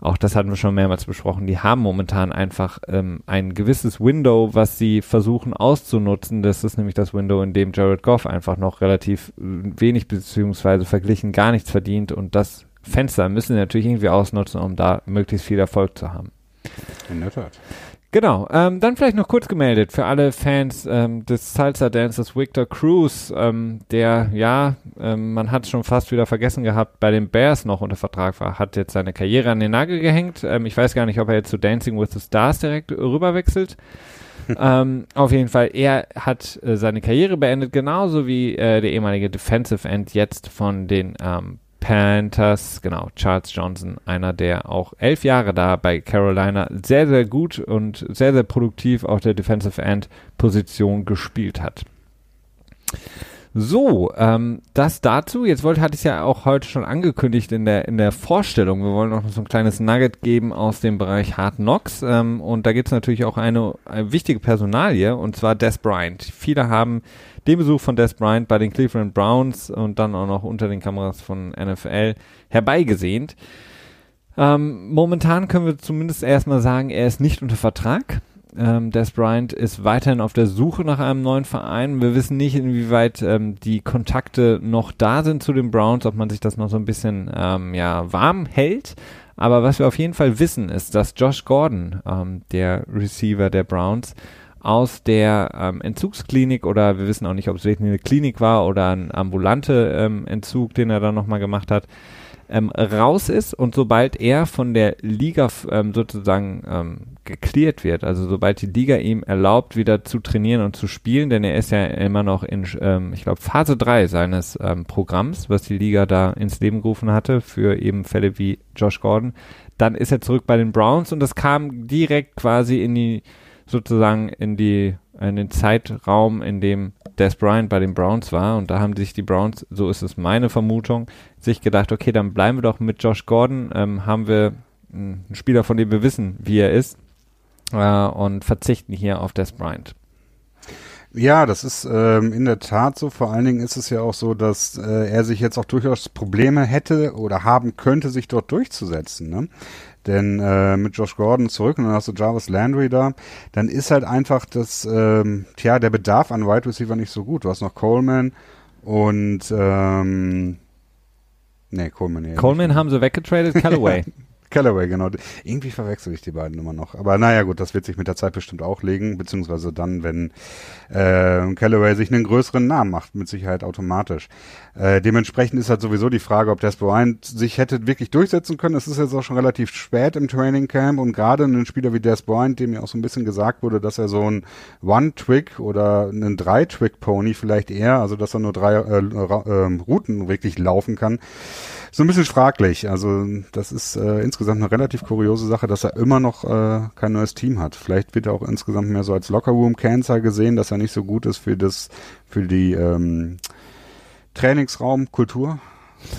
auch das hatten wir schon mehrmals besprochen, die haben momentan einfach ähm, ein gewisses Window, was sie versuchen auszunutzen. Das ist nämlich das Window, in dem Jared Goff einfach noch relativ äh, wenig beziehungsweise verglichen gar nichts verdient und das Fenster müssen sie natürlich irgendwie ausnutzen, um da möglichst viel Erfolg zu haben. In der Tat. Genau, ähm, dann vielleicht noch kurz gemeldet für alle Fans ähm, des Salsa Dancers Victor Cruz, ähm, der, ja, ähm, man hat es schon fast wieder vergessen gehabt, bei den Bears noch unter Vertrag war, hat jetzt seine Karriere an den Nagel gehängt. Ähm, ich weiß gar nicht, ob er jetzt zu Dancing with the Stars direkt rüberwechselt. (laughs) ähm, auf jeden Fall, er hat äh, seine Karriere beendet, genauso wie äh, der ehemalige Defensive End jetzt von den Panthers, genau, Charles Johnson, einer, der auch elf Jahre da bei Carolina sehr, sehr gut und sehr, sehr produktiv auf der Defensive End Position gespielt hat. So, ähm, das dazu. Jetzt wollte, hatte ich es ja auch heute schon angekündigt in der, in der Vorstellung. Wir wollen noch so ein kleines Nugget geben aus dem Bereich Hard Knocks. Ähm, und da gibt es natürlich auch eine, eine wichtige Personalie, und zwar Des Bryant. Viele haben den Besuch von Des Bryant bei den Cleveland Browns und dann auch noch unter den Kameras von NFL herbeigesehnt. Ähm, momentan können wir zumindest erstmal sagen, er ist nicht unter Vertrag. Ähm, Des Bryant ist weiterhin auf der Suche nach einem neuen Verein. Wir wissen nicht, inwieweit ähm, die Kontakte noch da sind zu den Browns, ob man sich das noch so ein bisschen ähm, ja, warm hält. Aber was wir auf jeden Fall wissen, ist, dass Josh Gordon, ähm, der Receiver der Browns, aus der ähm, Entzugsklinik oder wir wissen auch nicht, ob es wirklich eine Klinik war oder ein ambulante ähm, Entzug, den er dann nochmal gemacht hat, ähm, raus ist und sobald er von der Liga ähm, sozusagen ähm, geklärt wird, also sobald die Liga ihm erlaubt, wieder zu trainieren und zu spielen, denn er ist ja immer noch in, ähm, ich glaube, Phase 3 seines ähm, Programms, was die Liga da ins Leben gerufen hatte, für eben Fälle wie Josh Gordon, dann ist er zurück bei den Browns und das kam direkt quasi in die sozusagen in die in den Zeitraum, in dem Des Bryant bei den Browns war und da haben sich die Browns, so ist es meine Vermutung, sich gedacht, okay, dann bleiben wir doch mit Josh Gordon, ähm, haben wir einen Spieler, von dem wir wissen, wie er ist äh, und verzichten hier auf Des Bryant. Ja, das ist ähm, in der Tat so. Vor allen Dingen ist es ja auch so, dass äh, er sich jetzt auch durchaus Probleme hätte oder haben könnte, sich dort durchzusetzen. Ne? Denn äh, mit Josh Gordon zurück und dann hast du Jarvis Landry da, dann ist halt einfach das, ähm, tja, der Bedarf an Wide Receiver nicht so gut. Du hast noch Coleman und ähm, nee, Coleman. Nee, Coleman haben sie weggetradet, Callaway. (laughs) Callaway, genau. Irgendwie verwechsel ich die beiden immer noch. Aber naja, gut, das wird sich mit der Zeit bestimmt auch legen, beziehungsweise dann, wenn äh, Callaway sich einen größeren Namen macht, mit Sicherheit automatisch. Äh, dementsprechend ist halt sowieso die Frage, ob Des Bryant sich hätte wirklich durchsetzen können. Es ist jetzt auch schon relativ spät im Training Camp und gerade ein Spieler wie Des Bryant, dem ja auch so ein bisschen gesagt wurde, dass er so ein One-Twig oder einen Drei-Twig-Pony vielleicht eher, also dass er nur drei äh, äh, Routen wirklich laufen kann, so ein bisschen fraglich. Also das ist äh, insgesamt eine relativ kuriose Sache, dass er immer noch äh, kein neues Team hat. Vielleicht wird er auch insgesamt mehr so als Lockerroom-Cancer gesehen, dass er nicht so gut ist für das, für die ähm, Trainingsraumkultur.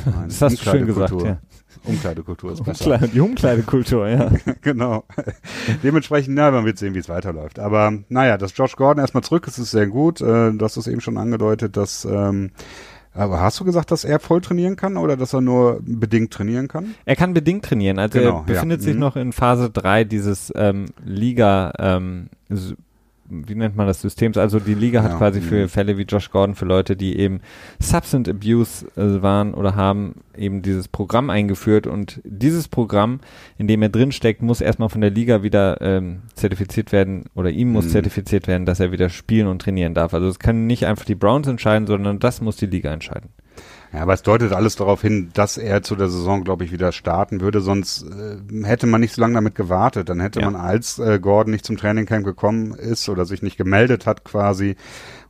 (laughs) das hast du schön gesagt, ja. Umkleidekultur ist besser. Die Umkleidekultur, ja. (laughs) genau. Dementsprechend, na, man wird sehen, wie es weiterläuft. Aber naja, dass Josh Gordon erstmal zurück ist, ist sehr gut. Äh, du hast es eben schon angedeutet, dass ähm, aber hast du gesagt, dass er voll trainieren kann oder dass er nur bedingt trainieren kann? Er kann bedingt trainieren. Also genau, er befindet ja. sich mhm. noch in Phase 3 dieses ähm, Liga ähm, wie nennt man das Systems? Also die Liga hat ja, quasi für mhm. Fälle wie Josh Gordon, für Leute, die eben Substance Abuse äh, waren oder haben, eben dieses Programm eingeführt und dieses Programm, in dem er drinsteckt, muss erstmal von der Liga wieder ähm, zertifiziert werden oder ihm muss mhm. zertifiziert werden, dass er wieder spielen und trainieren darf. Also es können nicht einfach die Browns entscheiden, sondern das muss die Liga entscheiden. Ja, aber es deutet alles darauf hin, dass er zu der Saison, glaube ich, wieder starten würde. Sonst äh, hätte man nicht so lange damit gewartet. Dann hätte ja. man, als äh, Gordon nicht zum Trainingcamp gekommen ist oder sich nicht gemeldet hat quasi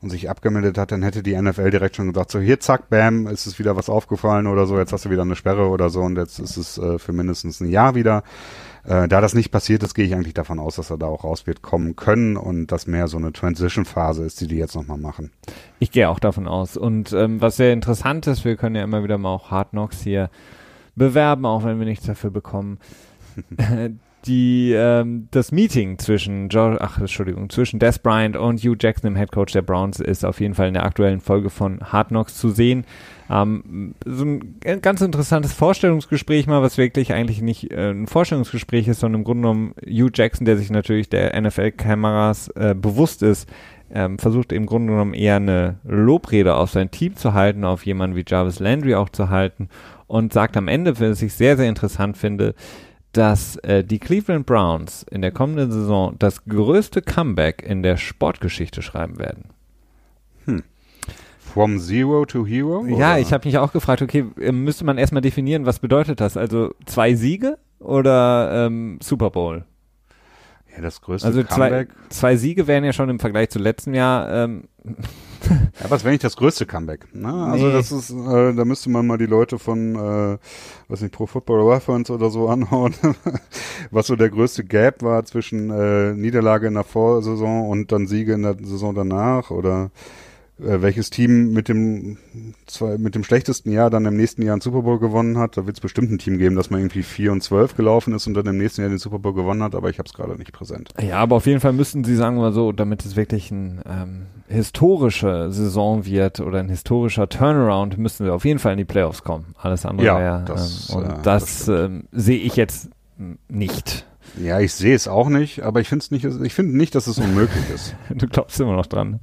und sich abgemeldet hat, dann hätte die NFL direkt schon gesagt, so hier, zack, bam, ist es wieder was aufgefallen oder so, jetzt hast du wieder eine Sperre oder so und jetzt ist es äh, für mindestens ein Jahr wieder. Äh, da das nicht passiert ist, gehe ich eigentlich davon aus, dass er da auch raus wird kommen können und dass mehr so eine Transition-Phase ist, die die jetzt nochmal machen. Ich gehe auch davon aus. Und ähm, was sehr interessant ist, wir können ja immer wieder mal auch Hard Knocks hier bewerben, auch wenn wir nichts dafür bekommen. (laughs) (laughs) die ähm, das Meeting zwischen George, ach Entschuldigung, zwischen Des Bryant und Hugh Jackson, dem Head Coach der Browns, ist auf jeden Fall in der aktuellen Folge von Hard Knocks zu sehen. Ähm, so ein ganz interessantes Vorstellungsgespräch mal, was wirklich eigentlich nicht äh, ein Vorstellungsgespräch ist, sondern im Grunde genommen Hugh Jackson, der sich natürlich der NFL-Kameras äh, bewusst ist, ähm, versucht im Grunde genommen eher eine Lobrede auf sein Team zu halten, auf jemanden wie Jarvis Landry auch zu halten und sagt am Ende, was ich sehr, sehr interessant finde, dass äh, die Cleveland Browns in der kommenden Saison das größte Comeback in der Sportgeschichte schreiben werden. Hm. From Zero to Hero? Ja, ich habe mich auch gefragt, okay, äh, müsste man erstmal definieren, was bedeutet das? Also zwei Siege oder ähm, Super Bowl? Ja, das größte also Comeback. Zwei, zwei Siege wären ja schon im Vergleich zu letztem Jahr ähm, ja, was wäre nicht das größte Comeback? Ne? Also nee. das ist, äh, da müsste man mal die Leute von, äh, was nicht, Pro Football Reference oder so anhauen, (laughs) was so der größte Gap war zwischen äh, Niederlage in der Vorsaison und dann Siege in der Saison danach oder welches Team mit dem zwei, mit dem schlechtesten Jahr dann im nächsten Jahr einen Super Bowl gewonnen hat. Da wird es bestimmt ein Team geben, das mal irgendwie 4 und 12 gelaufen ist und dann im nächsten Jahr den Super Bowl gewonnen hat, aber ich habe es gerade nicht präsent. Ja, aber auf jeden Fall müssten sie, sagen wir so, damit es wirklich ein ähm, historische Saison wird oder ein historischer Turnaround, müssten sie auf jeden Fall in die Playoffs kommen. Alles andere ja, wäre ähm, und äh, das, das ähm, sehe ich jetzt nicht. Ja, ich sehe es auch nicht, aber ich finde nicht, ich finde nicht, dass es unmöglich ist. (laughs) du glaubst immer noch dran.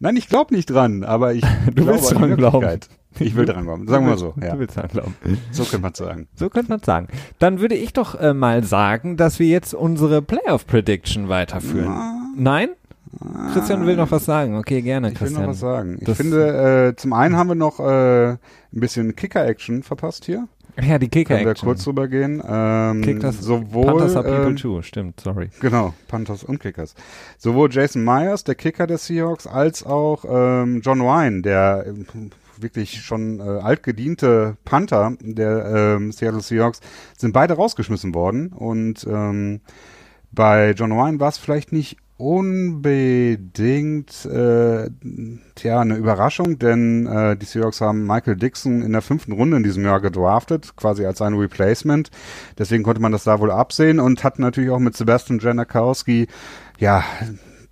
Nein, ich glaube nicht dran, aber ich (laughs) du willst dran glauben. Ich will dran glauben. Sagen wir mal so. Ja. Du willst dran glauben. So könnte man sagen. So könnte man sagen. Dann würde ich doch äh, mal sagen, dass wir jetzt unsere Playoff Prediction weiterführen. Na. Nein? Christian will noch was sagen. Okay, gerne, ich Christian. Ich will noch was sagen. Ich das finde, äh, zum einen haben wir noch äh, ein bisschen Kicker-Action verpasst hier. (laughs) Ja, die Kicker Können wir kurz drüber gehen. Ähm, Kickers, sowohl, Panthers are people ähm, too, stimmt, sorry. Genau, Panthers und Kickers. Sowohl Jason Myers, der Kicker der Seahawks, als auch ähm, John Wine, der äh, wirklich schon äh, altgediente Panther der ähm, Seattle Seahawks, sind beide rausgeschmissen worden. Und ähm, bei John Wine war es vielleicht nicht unbedingt äh, tja, eine Überraschung, denn äh, die Seahawks haben Michael Dixon in der fünften Runde in diesem Jahr gedraftet, quasi als ein Replacement. Deswegen konnte man das da wohl absehen und hat natürlich auch mit Sebastian Janikowski ja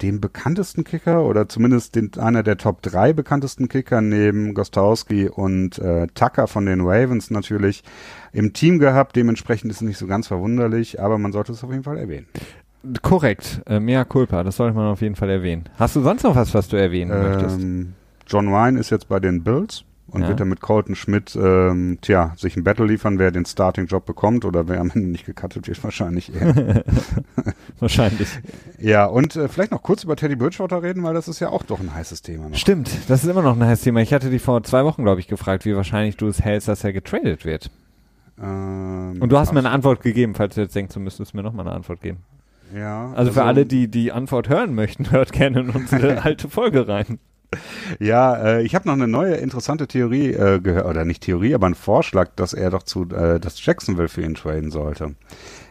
den bekanntesten Kicker oder zumindest den, einer der Top drei bekanntesten Kicker neben Gostowski und äh, Tucker von den Ravens natürlich im Team gehabt. Dementsprechend ist es nicht so ganz verwunderlich, aber man sollte es auf jeden Fall erwähnen. Korrekt, äh, mea culpa, das sollte man auf jeden Fall erwähnen. Hast du sonst noch was, was du erwähnen ähm, möchtest? John Wine ist jetzt bei den Bills und ja. wird er mit Colton Schmidt, ähm, tja, sich ein Battle liefern, wer den Starting-Job bekommt oder wer am Ende nicht gecuttet wird, (laughs) wahrscheinlich eher. (laughs) wahrscheinlich. Ja, und äh, vielleicht noch kurz über Teddy Bridgewater reden, weil das ist ja auch doch ein heißes Thema. Noch. Stimmt, das ist immer noch ein heißes Thema. Ich hatte dich vor zwei Wochen, glaube ich, gefragt, wie wahrscheinlich du es hältst, dass er getradet wird. Ähm, und du hast mir eine Antwort gegeben, falls du jetzt denkst, du müsstest mir nochmal eine Antwort geben. Ja. Also, also, für alle, die die Antwort hören möchten, (laughs) hört gerne in unsere (laughs) alte Folge rein. Ja, äh, ich habe noch eine neue interessante Theorie äh, gehört, oder nicht Theorie, aber ein Vorschlag, dass er doch zu, äh, dass Jacksonville für ihn traden sollte.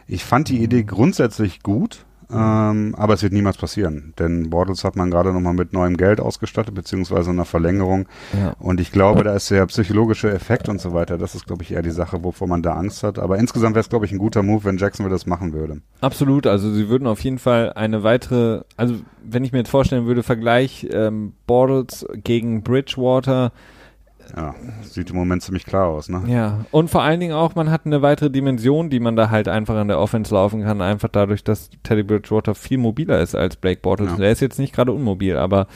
Ich fand die Idee grundsätzlich gut, ähm, aber es wird niemals passieren, denn Bortles hat man gerade nochmal mit neuem Geld ausgestattet, beziehungsweise einer Verlängerung. Ja. Und ich glaube, da ist der psychologische Effekt und so weiter. Das ist, glaube ich, eher die Sache, wovor man da Angst hat. Aber insgesamt wäre es, glaube ich, ein guter Move, wenn Jacksonville das machen würde. Absolut. Also sie würden auf jeden Fall eine weitere, also wenn ich mir jetzt vorstellen würde, Vergleich ähm, Bortles gegen Bridgewater, ja, sieht im Moment ziemlich klar aus, ne? Ja, und vor allen Dingen auch, man hat eine weitere Dimension, die man da halt einfach an der Offense laufen kann, einfach dadurch, dass Teddy Bridgewater viel mobiler ist als Blake Bortles. Ja. Er ist jetzt nicht gerade unmobil, aber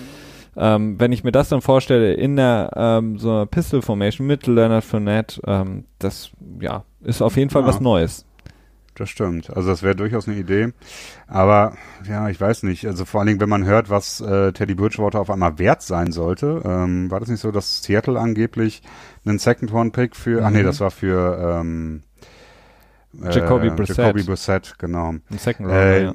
ähm, wenn ich mir das dann vorstelle in der ähm, so einer Pistol Formation mit Leonard Fournette, ähm, das ja ist auf jeden Fall ja. was Neues das stimmt. Also das wäre durchaus eine Idee. Aber ja, ich weiß nicht. Also vor allen Dingen, wenn man hört, was äh, Teddy Bridgewater auf einmal wert sein sollte, ähm, war das nicht so, dass Seattle angeblich einen Second One Pick für, mhm. ach nee, mhm. das war für ähm, Jacoby äh, Brissett. Jacoby Brissett, genau. Ein Second Round, äh, ja.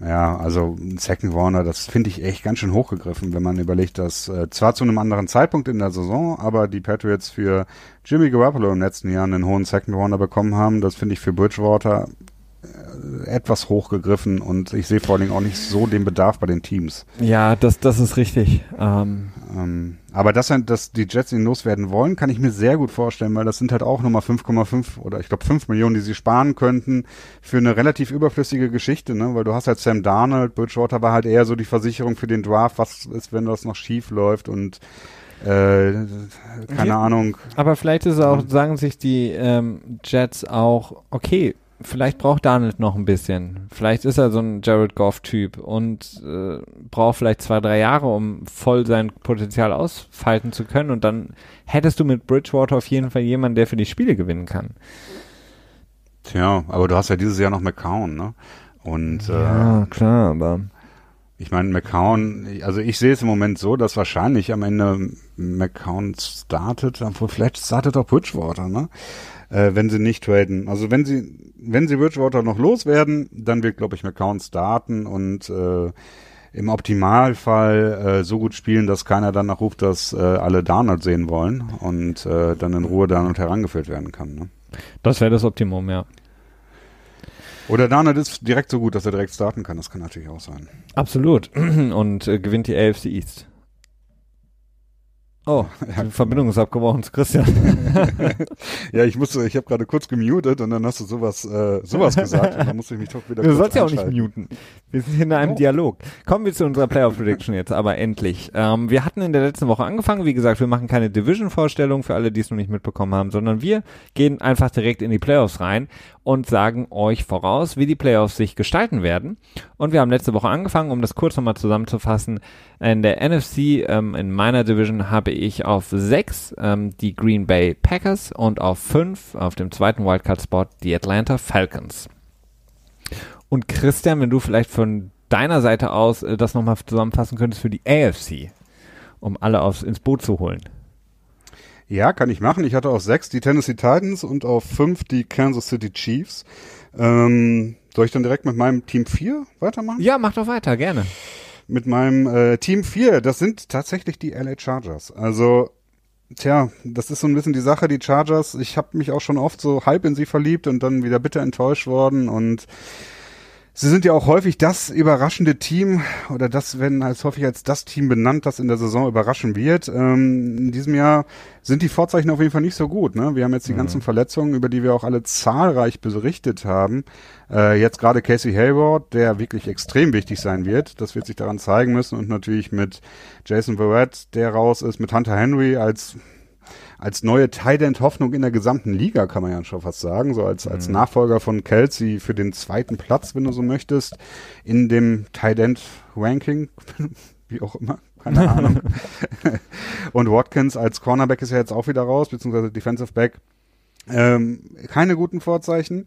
Ja, also Second Warner, das finde ich echt ganz schön hochgegriffen, wenn man überlegt, dass äh, zwar zu einem anderen Zeitpunkt in der Saison, aber die Patriots für Jimmy Garoppolo in den letzten Jahren einen hohen Second Warner bekommen haben. Das finde ich für Bridgewater etwas hochgegriffen und ich sehe vor allen Dingen auch nicht so den Bedarf bei den Teams. Ja, das, das ist richtig. Ähm. Ähm, aber dass, dass die Jets ihn loswerden wollen, kann ich mir sehr gut vorstellen, weil das sind halt auch nochmal 5,5 oder ich glaube 5 Millionen, die sie sparen könnten für eine relativ überflüssige Geschichte, ne? weil du hast halt Sam Darnold, Bridgewater war halt eher so die Versicherung für den Draft, was ist, wenn das noch schief läuft und äh, keine ja, Ahnung. Aber vielleicht ist auch, sagen sich die ähm, Jets auch, okay, vielleicht braucht Darnold noch ein bisschen. Vielleicht ist er so ein Jared Goff-Typ und äh, braucht vielleicht zwei, drei Jahre, um voll sein Potenzial ausfalten zu können. Und dann hättest du mit Bridgewater auf jeden Fall jemanden, der für die Spiele gewinnen kann. Tja, aber du hast ja dieses Jahr noch McCown, ne? Und ja, äh, klar, aber ich meine, McCown, also ich sehe es im Moment so, dass wahrscheinlich am Ende McCown startet, obwohl vielleicht startet auch Bridgewater, ne? Äh, wenn sie nicht traden. Also wenn sie, wenn sie Bridgewater noch loswerden, dann wird, glaube ich, McCown starten und äh, im Optimalfall äh, so gut spielen, dass keiner dann ruft, dass äh, alle Darnold sehen wollen und äh, dann in Ruhe Darnold herangeführt werden kann. Ne? Das wäre das Optimum, ja. Oder Darnold ist direkt so gut, dass er direkt starten kann. Das kann natürlich auch sein. Absolut. (clears throat) Und äh, gewinnt die AFC East. Oh, (laughs) die Verbindung ist abgebrochen zu Christian. (laughs) ja, ich musste, ich habe gerade kurz gemutet und dann hast du sowas, äh, sowas gesagt und dann musste ich mich doch wieder. Du sollst ja auch nicht muten. Wir sind hier in einem oh. Dialog. Kommen wir zu unserer Playoff Prediction jetzt, aber endlich. Ähm, wir hatten in der letzten Woche angefangen. Wie gesagt, wir machen keine Division-Vorstellung für alle, die es noch nicht mitbekommen haben, sondern wir gehen einfach direkt in die Playoffs rein und sagen euch voraus, wie die Playoffs sich gestalten werden. Und wir haben letzte Woche angefangen, um das kurz nochmal zusammenzufassen. In der NFC, ähm, in meiner Division, habe ich auf 6 ähm, die Green Bay Packers und auf 5 auf dem zweiten Wildcard-Spot die Atlanta Falcons. Und Christian, wenn du vielleicht von deiner Seite aus äh, das nochmal zusammenfassen könntest für die AFC, um alle aufs, ins Boot zu holen. Ja, kann ich machen. Ich hatte auf sechs die Tennessee Titans und auf fünf die Kansas City Chiefs. Ähm, soll ich dann direkt mit meinem Team 4 weitermachen? Ja, mach doch weiter, gerne. Mit meinem äh, Team 4, das sind tatsächlich die LA Chargers. Also, tja, das ist so ein bisschen die Sache, die Chargers. Ich habe mich auch schon oft so halb in sie verliebt und dann wieder bitter enttäuscht worden und Sie sind ja auch häufig das überraschende Team oder das werden als häufig als das Team benannt, das in der Saison überraschen wird. Ähm, in diesem Jahr sind die Vorzeichen auf jeden Fall nicht so gut. Ne? Wir haben jetzt die mhm. ganzen Verletzungen, über die wir auch alle zahlreich berichtet haben. Äh, jetzt gerade Casey Hayward, der wirklich extrem wichtig sein wird. Das wird sich daran zeigen müssen und natürlich mit Jason Verrett, der raus ist, mit Hunter Henry als als neue Tight End Hoffnung in der gesamten Liga, kann man ja schon fast sagen, so als, als mhm. Nachfolger von Kelsey für den zweiten Platz, wenn du so möchtest, in dem Tight End Ranking, (laughs) wie auch immer, keine (laughs) Ahnung. (laughs) Und Watkins als Cornerback ist ja jetzt auch wieder raus, beziehungsweise Defensive Back. Ähm, keine guten Vorzeichen.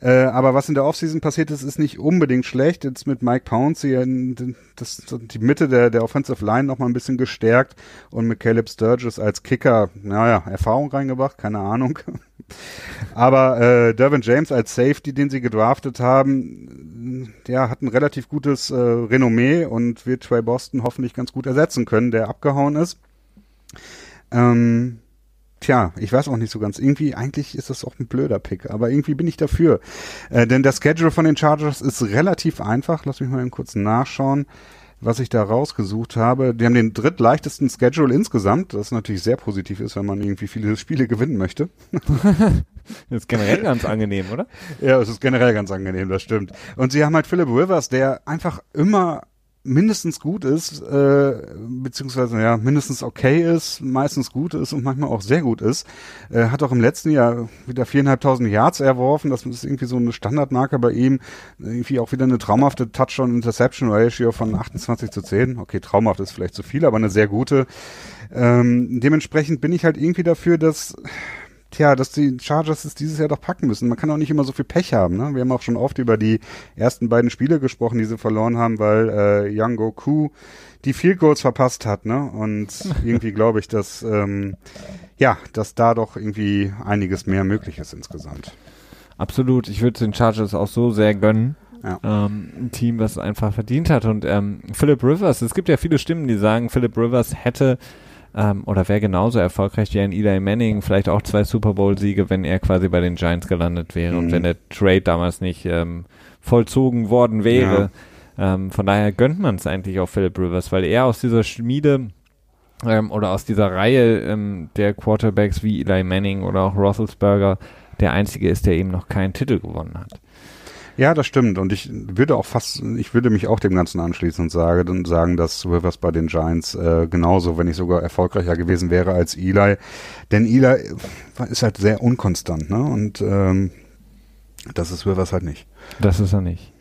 Äh, aber was in der Offseason passiert ist, ist nicht unbedingt schlecht. Jetzt mit Mike Pouncey in, das, die Mitte der, der Offensive Line noch mal ein bisschen gestärkt und mit Caleb Sturgis als Kicker, naja, Erfahrung reingebracht, keine Ahnung. (laughs) aber äh, Dervin James als Safety, den sie gedraftet haben, der hat ein relativ gutes äh, Renommee und wird Trey Boston hoffentlich ganz gut ersetzen können, der abgehauen ist. Ähm, Tja, ich weiß auch nicht so ganz. Irgendwie, eigentlich ist das auch ein blöder Pick, aber irgendwie bin ich dafür. Äh, denn der Schedule von den Chargers ist relativ einfach. Lass mich mal eben kurz nachschauen, was ich da rausgesucht habe. Die haben den drittleichtesten Schedule insgesamt, das natürlich sehr positiv ist, wenn man irgendwie viele Spiele gewinnen möchte. (laughs) das ist generell (laughs) ganz angenehm, oder? Ja, es ist generell ganz angenehm, das stimmt. Und sie haben halt Philip Rivers, der einfach immer mindestens gut ist, äh, beziehungsweise ja, mindestens okay ist, meistens gut ist und manchmal auch sehr gut ist. Äh, hat auch im letzten Jahr wieder viereinhalbtausend Yards erworfen. Das ist irgendwie so eine Standardmarke bei ihm. Irgendwie auch wieder eine traumhafte Touchdown-Interception-Ratio von 28 zu 10. Okay, traumhaft ist vielleicht zu viel, aber eine sehr gute. Ähm, dementsprechend bin ich halt irgendwie dafür, dass tja, dass die Chargers es dieses Jahr doch packen müssen. Man kann auch nicht immer so viel Pech haben. Ne? Wir haben auch schon oft über die ersten beiden Spiele gesprochen, die sie verloren haben, weil äh, Young Goku die Field Goals verpasst hat. Ne? Und (laughs) irgendwie glaube ich, dass ähm, ja, dass da doch irgendwie einiges mehr möglich ist insgesamt. Absolut. Ich würde den Chargers auch so sehr gönnen. Ja. Ähm, ein Team, was einfach verdient hat. Und ähm, Philip Rivers, es gibt ja viele Stimmen, die sagen, Philip Rivers hätte ähm, oder wäre genauso erfolgreich wie ein Eli Manning, vielleicht auch zwei Super Bowl-Siege, wenn er quasi bei den Giants gelandet wäre mhm. und wenn der Trade damals nicht ähm, vollzogen worden wäre. Ja. Ähm, von daher gönnt man es eigentlich auch Philip Rivers, weil er aus dieser Schmiede ähm, oder aus dieser Reihe ähm, der Quarterbacks wie Eli Manning oder auch Roethlisberger der einzige ist, der eben noch keinen Titel gewonnen hat. Ja, das stimmt. Und ich würde auch fast, ich würde mich auch dem Ganzen anschließen und sage, und sagen, dass Rivers bei den Giants äh, genauso, wenn nicht sogar erfolgreicher gewesen wäre als Eli. Denn Eli ist halt sehr unkonstant, ne? Und ähm, das ist Rivers halt nicht. Das ist er nicht.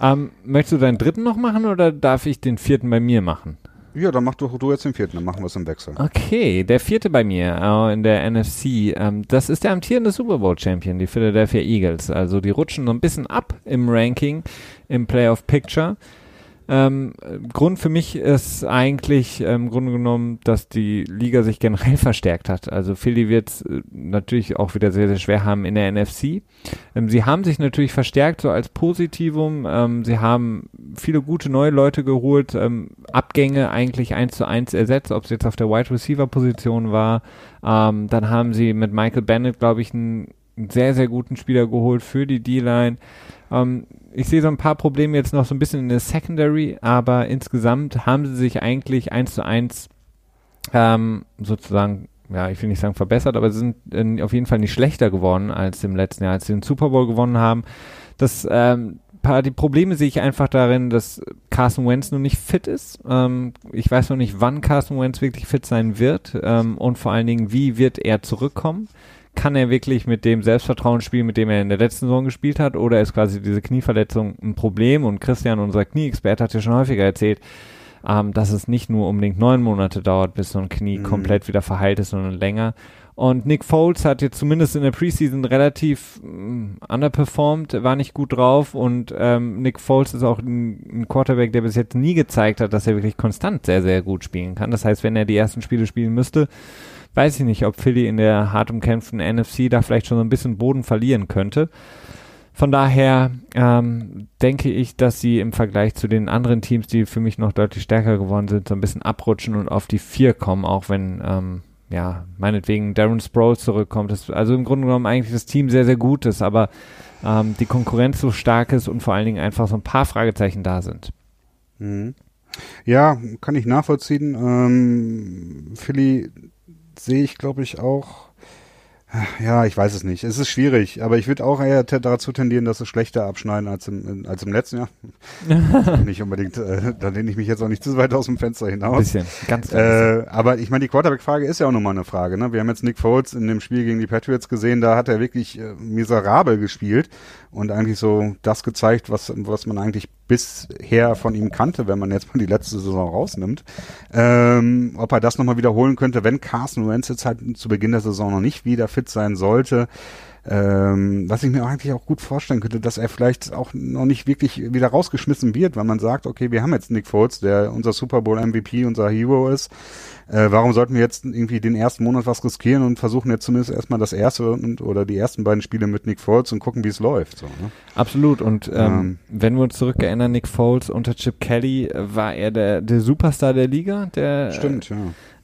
Ähm, möchtest du deinen dritten noch machen oder darf ich den vierten bei mir machen? Ja, dann mach doch du jetzt den vierten, dann machen wir es im Wechsel. Okay, der vierte bei mir äh, in der NFC, ähm, das ist der amtierende Super Bowl Champion, die Philadelphia Eagles. Also die rutschen so ein bisschen ab im Ranking, im Playoff Picture. Ähm, Grund für mich ist eigentlich im ähm, Grunde genommen, dass die Liga sich generell verstärkt hat. Also Philly wird äh, natürlich auch wieder sehr, sehr schwer haben in der NFC. Ähm, sie haben sich natürlich verstärkt, so als Positivum. Ähm, sie haben viele gute neue Leute geholt, Abgänge eigentlich eins zu eins ersetzt, ob es jetzt auf der Wide Receiver Position war. Ähm, dann haben sie mit Michael Bennett, glaube ich, einen sehr, sehr guten Spieler geholt für die D-Line. Ähm, ich sehe so ein paar Probleme jetzt noch so ein bisschen in der Secondary, aber insgesamt haben sie sich eigentlich eins zu eins ähm, sozusagen, ja, ich will nicht sagen verbessert, aber sie sind in, auf jeden Fall nicht schlechter geworden als im letzten Jahr, als sie den Super Bowl gewonnen haben. Das ähm, paar, die Probleme sehe ich einfach darin, dass Carson Wentz noch nicht fit ist. Ähm, ich weiß noch nicht, wann Carson Wentz wirklich fit sein wird ähm, und vor allen Dingen, wie wird er zurückkommen kann er wirklich mit dem Selbstvertrauen spielen, mit dem er in der letzten Saison gespielt hat, oder ist quasi diese Knieverletzung ein Problem? Und Christian, unser Knieexperte, hat ja schon häufiger erzählt, ähm, dass es nicht nur unbedingt neun Monate dauert, bis so ein Knie mhm. komplett wieder verheilt ist, sondern länger. Und Nick Foles hat jetzt zumindest in der Preseason relativ äh, underperformed, war nicht gut drauf und ähm, Nick Foles ist auch ein, ein, Quarterback, der bis jetzt nie gezeigt hat, dass er wirklich konstant sehr, sehr gut spielen kann. Das heißt, wenn er die ersten Spiele spielen müsste, weiß ich nicht, ob Philly in der hart umkämpften NFC da vielleicht schon so ein bisschen Boden verlieren könnte. Von daher ähm, denke ich, dass sie im Vergleich zu den anderen Teams, die für mich noch deutlich stärker geworden sind, so ein bisschen abrutschen und auf die vier kommen, auch wenn ähm, ja, meinetwegen Darren Sproles zurückkommt. Das, also im Grunde genommen eigentlich das Team sehr, sehr gut ist, aber ähm, die Konkurrenz so stark ist und vor allen Dingen einfach so ein paar Fragezeichen da sind. Mhm. Ja, kann ich nachvollziehen. Ähm, Philly sehe ich, glaube ich, auch ja, ich weiß es nicht. Es ist schwierig, aber ich würde auch eher dazu tendieren, dass es schlechter abschneiden als im, als im letzten Jahr. (laughs) nicht unbedingt, äh, da lehne ich mich jetzt auch nicht zu weit aus dem Fenster hinaus. Bisschen, ganz äh, Aber ich meine, die Quarterback-Frage ist ja auch nochmal eine Frage. Ne? Wir haben jetzt Nick Foles in dem Spiel gegen die Patriots gesehen, da hat er wirklich äh, miserabel gespielt und eigentlich so das gezeigt, was, was man eigentlich bisher von ihm kannte, wenn man jetzt mal die letzte Saison rausnimmt. Ähm, ob er das nochmal wiederholen könnte, wenn Carson Wentz jetzt halt zu Beginn der Saison noch nicht wieder fit sein sollte. Ähm, was ich mir eigentlich auch gut vorstellen könnte, dass er vielleicht auch noch nicht wirklich wieder rausgeschmissen wird, weil man sagt, okay, wir haben jetzt Nick Foles, der unser Super Bowl MVP, unser Hero ist. Äh, warum sollten wir jetzt irgendwie den ersten Monat was riskieren und versuchen jetzt zumindest erstmal das erste und, oder die ersten beiden Spiele mit Nick Foles und gucken, wie es läuft. So, ne? Absolut. Und ähm, ähm, wenn wir uns zurückerinnern, Nick Foles unter Chip Kelly äh, war er der, der Superstar der Liga. Der, Stimmt, ja.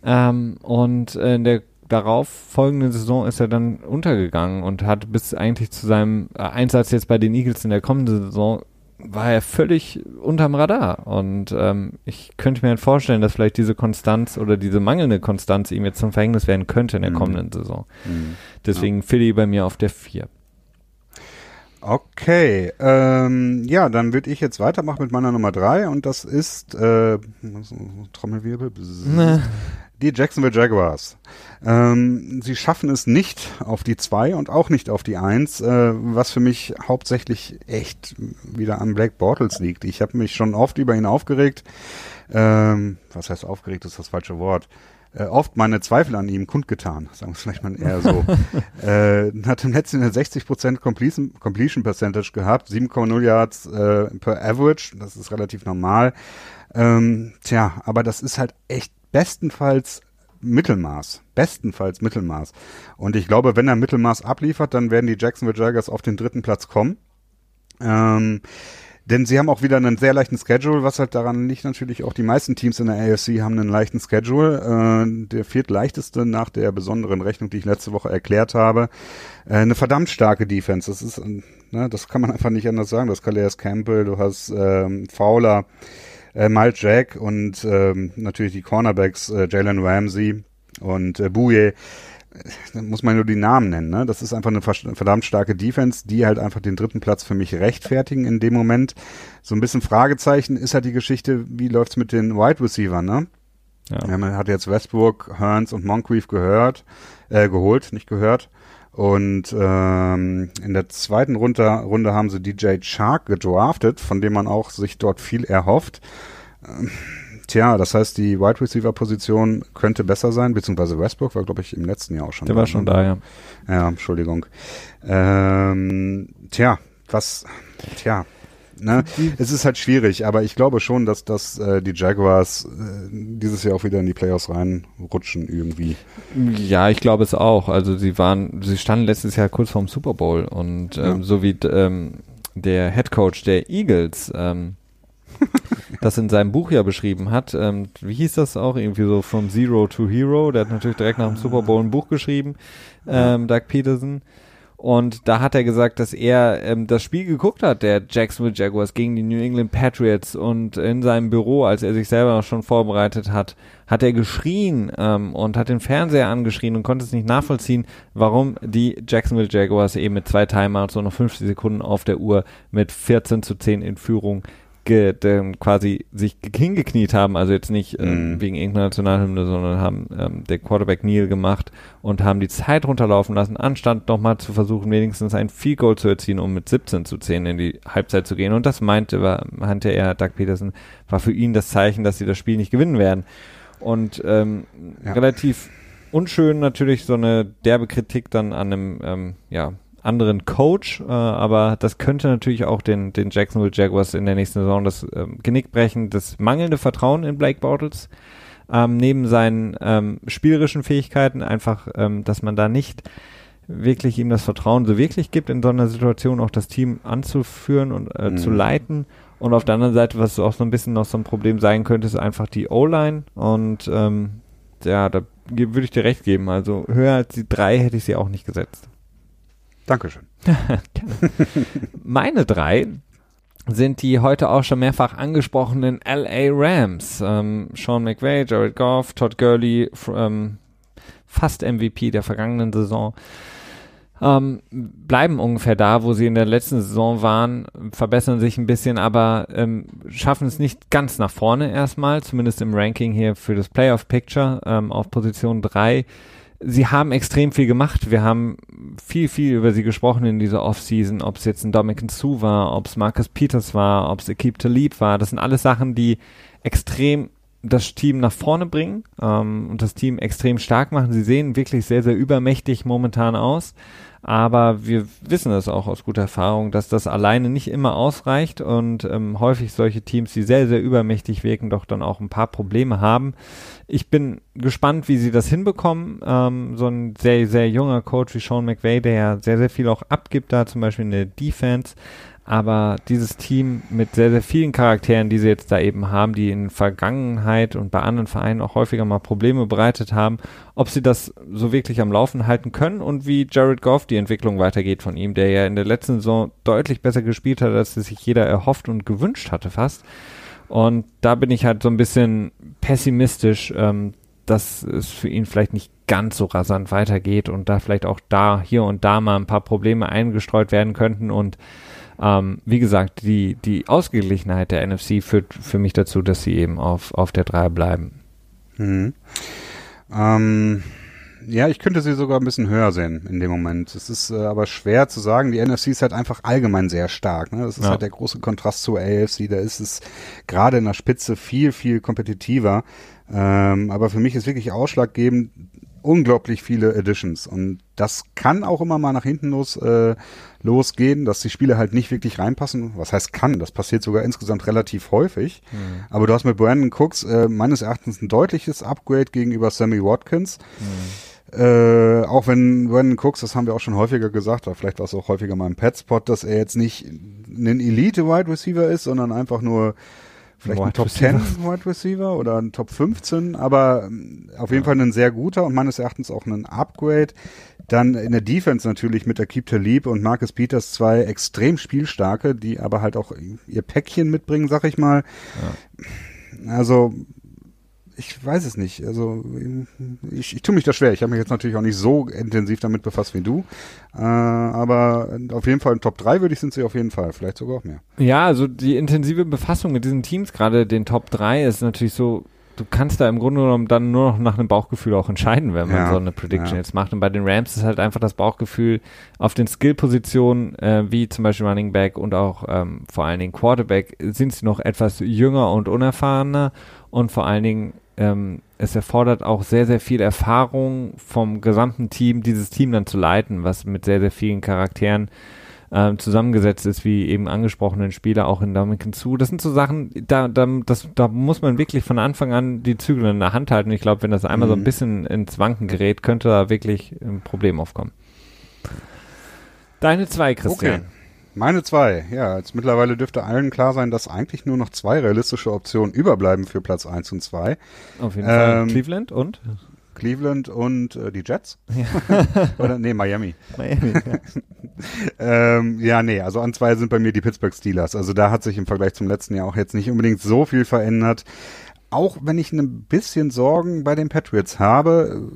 Ähm, und äh, in der darauf folgenden Saison ist er dann untergegangen und hat bis eigentlich zu seinem äh, Einsatz jetzt bei den Eagles in der kommenden Saison war er völlig unterm Radar. Und ähm, ich könnte mir halt vorstellen, dass vielleicht diese Konstanz oder diese mangelnde Konstanz ihm jetzt zum Verhängnis werden könnte in der mhm. kommenden Saison. Mhm. Deswegen ja. Philly bei mir auf der 4. Okay, ähm, ja, dann würde ich jetzt weitermachen mit meiner Nummer 3 und das ist äh, Trommelwirbel. Die Jacksonville Jaguars. Ähm, sie schaffen es nicht auf die 2 und auch nicht auf die 1, äh, was für mich hauptsächlich echt wieder an Black Bortles liegt. Ich habe mich schon oft über ihn aufgeregt. Ähm, was heißt aufgeregt, ist das falsche Wort. Äh, oft meine Zweifel an ihm kundgetan, sagen wir es vielleicht mal eher so. (laughs) äh, hat im letzten Jahr 60% Completion, Completion Percentage gehabt, 7,0 Yards äh, per Average, das ist relativ normal. Ähm, tja, aber das ist halt echt bestenfalls Mittelmaß. Bestenfalls Mittelmaß. Und ich glaube, wenn er Mittelmaß abliefert, dann werden die Jacksonville Jaguars auf den dritten Platz kommen. Ähm, denn sie haben auch wieder einen sehr leichten Schedule, was halt daran liegt natürlich auch, die meisten Teams in der AFC haben einen leichten Schedule. Äh, der viertleichteste nach der besonderen Rechnung, die ich letzte Woche erklärt habe. Äh, eine verdammt starke Defense. Das ist, ne, das kann man einfach nicht anders sagen. Du hast Calais Campbell, du hast ähm, Fowler, äh, Miles Jack und ähm, natürlich die Cornerbacks äh, Jalen Ramsey und äh, Bouye. Da muss man nur die Namen nennen. Ne? Das ist einfach eine verdammt starke Defense, die halt einfach den dritten Platz für mich rechtfertigen in dem Moment. So ein bisschen Fragezeichen ist halt die Geschichte, wie läuft's mit den Wide Receivers, ne? Ja. ja. man hat jetzt Westbrook, Hearns und Moncrief gehört, äh, geholt, nicht gehört. Und ähm, in der zweiten Runde, Runde haben sie DJ Shark gedraftet, von dem man auch sich dort viel erhofft. Ähm, tja, das heißt, die Wide Receiver Position könnte besser sein, beziehungsweise Westbrook war, glaube ich, im letzten Jahr auch schon Der da. war schon ne? da, ja. Ja, Entschuldigung. Ähm, tja, was, tja, Ne? Es ist halt schwierig, aber ich glaube schon, dass, dass äh, die Jaguars äh, dieses Jahr auch wieder in die Playoffs reinrutschen irgendwie. Ja, ich glaube es auch. Also sie waren, sie standen letztes Jahr kurz vorm Super Bowl und ähm, ja. so wie ähm, der Head Coach der Eagles ähm, (laughs) das in seinem Buch ja beschrieben hat. Ähm, wie hieß das auch? Irgendwie so From Zero to Hero. Der hat natürlich direkt nach dem Super Bowl ein Buch geschrieben, ähm, Doug Peterson. Und da hat er gesagt, dass er ähm, das Spiel geguckt hat, der Jacksonville Jaguars gegen die New England Patriots. Und in seinem Büro, als er sich selber schon vorbereitet hat, hat er geschrien ähm, und hat den Fernseher angeschrien und konnte es nicht nachvollziehen, warum die Jacksonville Jaguars eben mit zwei Timeouts und noch 50 Sekunden auf der Uhr mit 14 zu 10 in Führung ge, ähm, quasi sich hingekniet haben, also jetzt nicht ähm, mm. wegen irgendeiner Nationalhymne, sondern haben ähm, der Quarterback Neil gemacht und haben die Zeit runterlaufen lassen, anstand nochmal zu versuchen, wenigstens ein Field Goal zu erzielen, um mit 17 zu 10 in die Halbzeit zu gehen. Und das meinte, war, meinte er, Doug Peterson, war für ihn das Zeichen, dass sie das Spiel nicht gewinnen werden. Und ähm, ja. relativ unschön natürlich so eine derbe Kritik dann an einem ähm, ja, anderen Coach, äh, aber das könnte natürlich auch den, den Jacksonville Jaguars in der nächsten Saison das ähm, Genick brechen. Das mangelnde Vertrauen in Blake Bortles, ähm, neben seinen ähm, spielerischen Fähigkeiten, einfach, ähm, dass man da nicht wirklich ihm das Vertrauen so wirklich gibt, in so einer Situation auch das Team anzuführen und äh, mhm. zu leiten. Und auf der anderen Seite, was auch so ein bisschen noch so ein Problem sein könnte, ist einfach die O-Line. Und ähm, ja, da würde ich dir recht geben. Also höher als die drei hätte ich sie auch nicht gesetzt. Dankeschön. (laughs) Meine drei sind die heute auch schon mehrfach angesprochenen LA Rams. Ähm, Sean McVay, Jared Goff, Todd Gurley, ähm, fast MVP der vergangenen Saison. Ähm, bleiben ungefähr da, wo sie in der letzten Saison waren, verbessern sich ein bisschen, aber ähm, schaffen es nicht ganz nach vorne erstmal, zumindest im Ranking hier für das Playoff Picture ähm, auf Position 3 sie haben extrem viel gemacht. Wir haben viel, viel über sie gesprochen in dieser Offseason, ob es jetzt ein Dominican Sue war, ob es Marcus Peters war, ob es Ekip Talib war. Das sind alles Sachen, die extrem das Team nach vorne bringen ähm, und das Team extrem stark machen. Sie sehen wirklich sehr, sehr übermächtig momentan aus. Aber wir wissen es auch aus guter Erfahrung, dass das alleine nicht immer ausreicht und ähm, häufig solche Teams, die sehr, sehr übermächtig wirken, doch dann auch ein paar Probleme haben. Ich bin gespannt, wie sie das hinbekommen. Ähm, so ein sehr, sehr junger Coach wie Sean McVay, der ja sehr, sehr viel auch abgibt da, zum Beispiel in der Defense, aber dieses Team mit sehr, sehr vielen Charakteren, die sie jetzt da eben haben, die in Vergangenheit und bei anderen Vereinen auch häufiger mal Probleme bereitet haben, ob sie das so wirklich am Laufen halten können und wie Jared Goff die Entwicklung weitergeht von ihm, der ja in der letzten Saison deutlich besser gespielt hat, als es sich jeder erhofft und gewünscht hatte fast. Und da bin ich halt so ein bisschen pessimistisch, ähm, dass es für ihn vielleicht nicht ganz so rasant weitergeht und da vielleicht auch da hier und da mal ein paar Probleme eingestreut werden könnten und ähm, wie gesagt, die, die Ausgeglichenheit der NFC führt für mich dazu, dass sie eben auf, auf der 3 bleiben. Mhm. Ähm, ja, ich könnte sie sogar ein bisschen höher sehen in dem Moment. Es ist äh, aber schwer zu sagen. Die NFC ist halt einfach allgemein sehr stark. Ne? Das ist ja. halt der große Kontrast zur AFC. Da ist es gerade in der Spitze viel, viel kompetitiver. Ähm, aber für mich ist wirklich ausschlaggebend, unglaublich viele Editions und das kann auch immer mal nach hinten los äh, losgehen, dass die Spiele halt nicht wirklich reinpassen. Was heißt kann? Das passiert sogar insgesamt relativ häufig. Mhm. Aber du hast mit Brandon Cooks äh, meines Erachtens ein deutliches Upgrade gegenüber Sammy Watkins. Mhm. Äh, auch wenn Brandon Cooks, das haben wir auch schon häufiger gesagt, oder vielleicht war es auch häufiger mal im Petspot, dass er jetzt nicht ein Elite-Wide Receiver ist, sondern einfach nur vielleicht ein Top Receiver. 10 Wide Receiver oder ein Top 15, aber ähm, auf jeden ja. Fall ein sehr guter und meines Erachtens auch ein Upgrade. Dann in der Defense natürlich mit Akib Talib und Marcus Peters zwei extrem spielstarke, die aber halt auch ihr Päckchen mitbringen, sag ich mal. Ja. Also ich weiß es nicht. Also ich, ich tue mich da schwer. Ich habe mich jetzt natürlich auch nicht so intensiv damit befasst wie du. Äh, aber auf jeden Fall in Top 3 würde ich sind sie auf jeden Fall. Vielleicht sogar auch mehr. Ja, also die intensive Befassung mit diesen Teams, gerade den Top 3, ist natürlich so, du kannst da im Grunde genommen dann nur noch nach einem Bauchgefühl auch entscheiden, wenn man ja, so eine Prediction ja. jetzt macht. Und bei den Rams ist halt einfach das Bauchgefühl auf den Skill-Positionen, äh, wie zum Beispiel Running Back und auch ähm, vor allen Dingen Quarterback, sind sie noch etwas jünger und unerfahrener und vor allen Dingen ähm, es erfordert auch sehr, sehr viel Erfahrung vom gesamten Team, dieses Team dann zu leiten, was mit sehr, sehr vielen Charakteren ähm, zusammengesetzt ist, wie eben angesprochenen Spieler auch in Dominican zu. Das sind so Sachen, da, da, das, da muss man wirklich von Anfang an die Zügel in der Hand halten. Ich glaube, wenn das einmal mhm. so ein mhm. bisschen ins Wanken gerät, könnte da wirklich ein Problem aufkommen. Deine zwei, Christian. Okay. Meine zwei, ja. Jetzt mittlerweile dürfte allen klar sein, dass eigentlich nur noch zwei realistische Optionen überbleiben für Platz 1 und 2. Auf jeden ähm, Fall. Cleveland und? Cleveland und äh, die Jets? Ja. (laughs) Oder nee, Miami. Miami, ja. (laughs) ähm, ja, nee, also an zwei sind bei mir die Pittsburgh Steelers. Also da hat sich im Vergleich zum letzten Jahr auch jetzt nicht unbedingt so viel verändert. Auch wenn ich ein bisschen Sorgen bei den Patriots habe,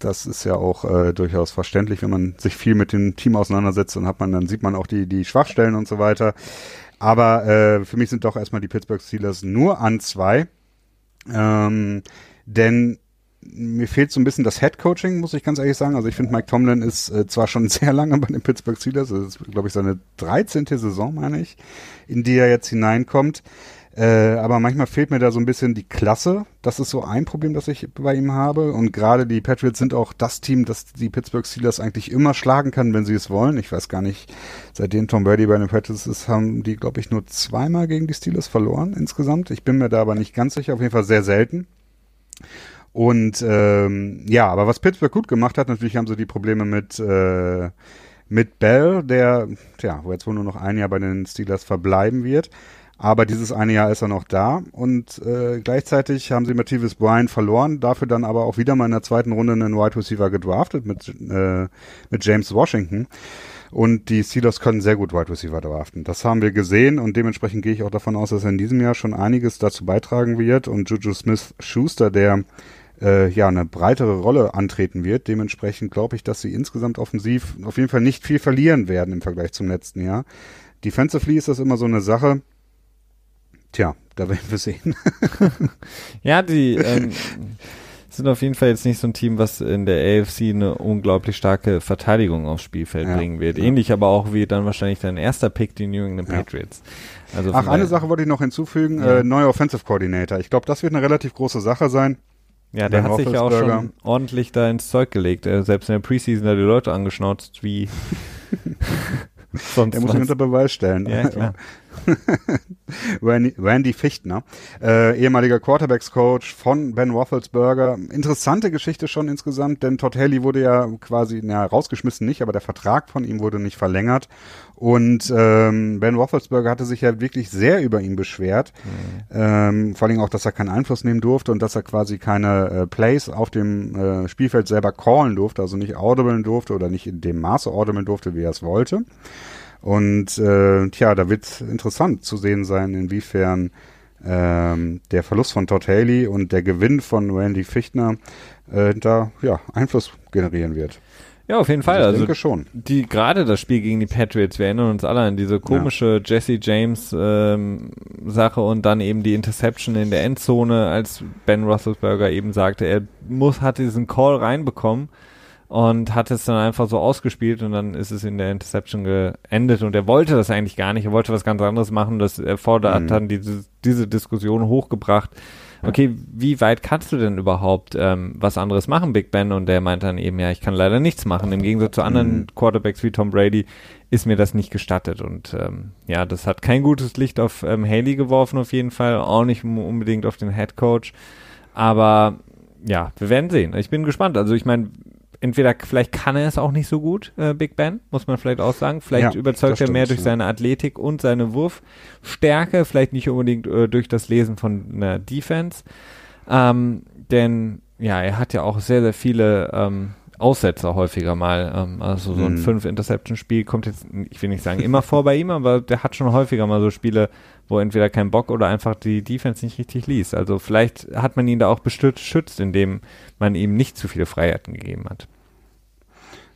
das ist ja auch äh, durchaus verständlich, wenn man sich viel mit dem Team auseinandersetzt, dann hat man, dann sieht man auch die, die Schwachstellen und so weiter. Aber äh, für mich sind doch erstmal die Pittsburgh Steelers nur an zwei. Ähm, denn mir fehlt so ein bisschen das Head Coaching, muss ich ganz ehrlich sagen. Also ich finde, Mike Tomlin ist äh, zwar schon (laughs) sehr lange bei den Pittsburgh Steelers, das ist, glaube ich, seine 13. Saison, meine ich, in die er jetzt hineinkommt. Äh, aber manchmal fehlt mir da so ein bisschen die Klasse. Das ist so ein Problem, das ich bei ihm habe. Und gerade die Patriots sind auch das Team, das die Pittsburgh Steelers eigentlich immer schlagen kann, wenn sie es wollen. Ich weiß gar nicht, seitdem Tom Brady bei den Patriots ist, haben die, glaube ich, nur zweimal gegen die Steelers verloren insgesamt. Ich bin mir da aber nicht ganz sicher. Auf jeden Fall sehr selten. Und ähm, ja, aber was Pittsburgh gut gemacht hat, natürlich haben sie die Probleme mit äh, mit Bell, der, tja, wo jetzt wohl nur noch ein Jahr bei den Steelers verbleiben wird. Aber dieses eine Jahr ist er noch da und äh, gleichzeitig haben sie Matthews Bryan verloren, dafür dann aber auch wieder mal in der zweiten Runde einen Wide Receiver gedraftet mit, äh, mit James Washington. Und die Steelers können sehr gut Wide Receiver draften. Das haben wir gesehen und dementsprechend gehe ich auch davon aus, dass er in diesem Jahr schon einiges dazu beitragen wird. Und Juju Smith Schuster, der äh, ja eine breitere Rolle antreten wird. Dementsprechend glaube ich, dass sie insgesamt offensiv auf jeden Fall nicht viel verlieren werden im Vergleich zum letzten Jahr. Defensively ist das immer so eine Sache. Tja, da werden wir sehen. (laughs) ja, die ähm, sind auf jeden Fall jetzt nicht so ein Team, was in der AFC eine unglaublich starke Verteidigung aufs Spielfeld ja, bringen wird. Ja. Ähnlich aber auch wie dann wahrscheinlich dein erster Pick, die New England Patriots. Also Ach, eine Sache wollte ich noch hinzufügen, äh, neuer Offensive Coordinator. Ich glaube, das wird eine relativ große Sache sein. Ja, der hat sich ja auch schon ordentlich da ins Zeug gelegt. Er selbst in der Preseason hat die Leute angeschnauzt, wie (laughs) (laughs) sonst. Er muss sich unter Beweis stellen. Ja, klar. (laughs) (laughs) Randy, Randy Fichtner, äh, ehemaliger Quarterbacks-Coach von Ben Roethlisberger. Interessante Geschichte schon insgesamt, denn Todd Haley wurde ja quasi, na, rausgeschmissen nicht, aber der Vertrag von ihm wurde nicht verlängert. Und ähm, Ben Roethlisberger hatte sich ja wirklich sehr über ihn beschwert. Mhm. Ähm, vor allem auch, dass er keinen Einfluss nehmen durfte und dass er quasi keine äh, Plays auf dem äh, Spielfeld selber callen durfte, also nicht audiblen durfte oder nicht in dem Maße audiblen durfte, wie er es wollte. Und äh, tja, da wird interessant zu sehen sein, inwiefern ähm, der Verlust von Todd Haley und der Gewinn von Randy Fichtner äh, da ja, Einfluss generieren wird. Ja, auf jeden Fall. Also, ich denke schon. Die gerade das Spiel gegen die Patriots, wir erinnern uns alle an diese komische ja. Jesse James ähm, Sache und dann eben die Interception in der Endzone, als Ben Roethlisberger eben sagte, er muss hat diesen Call reinbekommen und hat es dann einfach so ausgespielt und dann ist es in der Interception geendet und er wollte das eigentlich gar nicht, er wollte was ganz anderes machen, das erfordert mhm. dann diese, diese Diskussion hochgebracht. Okay, wie weit kannst du denn überhaupt ähm, was anderes machen, Big Ben? Und der meint dann eben, ja, ich kann leider nichts machen. Im Gegensatz zu anderen mhm. Quarterbacks wie Tom Brady ist mir das nicht gestattet. Und ähm, ja, das hat kein gutes Licht auf ähm, Haley geworfen auf jeden Fall, auch nicht unbedingt auf den Head Coach. Aber ja, wir werden sehen. Ich bin gespannt. Also ich meine, entweder vielleicht kann er es auch nicht so gut, äh, Big Ben, muss man vielleicht auch sagen. Vielleicht ja, überzeugt er mehr durch ja. seine Athletik und seine Wurfstärke, vielleicht nicht unbedingt äh, durch das Lesen von einer Defense. Ähm, denn ja, er hat ja auch sehr, sehr viele ähm, Aussetzer häufiger mal. Ähm, also so ein mhm. Fünf-Interception-Spiel kommt jetzt, ich will nicht sagen immer vor bei ihm, aber der hat schon häufiger mal so Spiele, wo entweder kein Bock oder einfach die Defense nicht richtig liest. Also vielleicht hat man ihn da auch beschützt, indem man ihm nicht zu viele Freiheiten gegeben hat.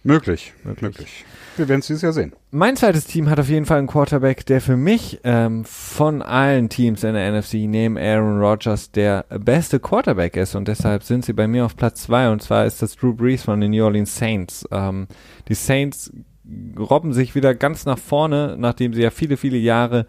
Möglich, möglich. möglich. Wir werden es dieses Jahr sehen. Mein zweites Team hat auf jeden Fall einen Quarterback, der für mich ähm, von allen Teams in der NFC neben Aaron Rodgers der beste Quarterback ist und deshalb sind sie bei mir auf Platz zwei und zwar ist das Drew Brees von den New Orleans Saints. Ähm, die Saints robben sich wieder ganz nach vorne, nachdem sie ja viele, viele Jahre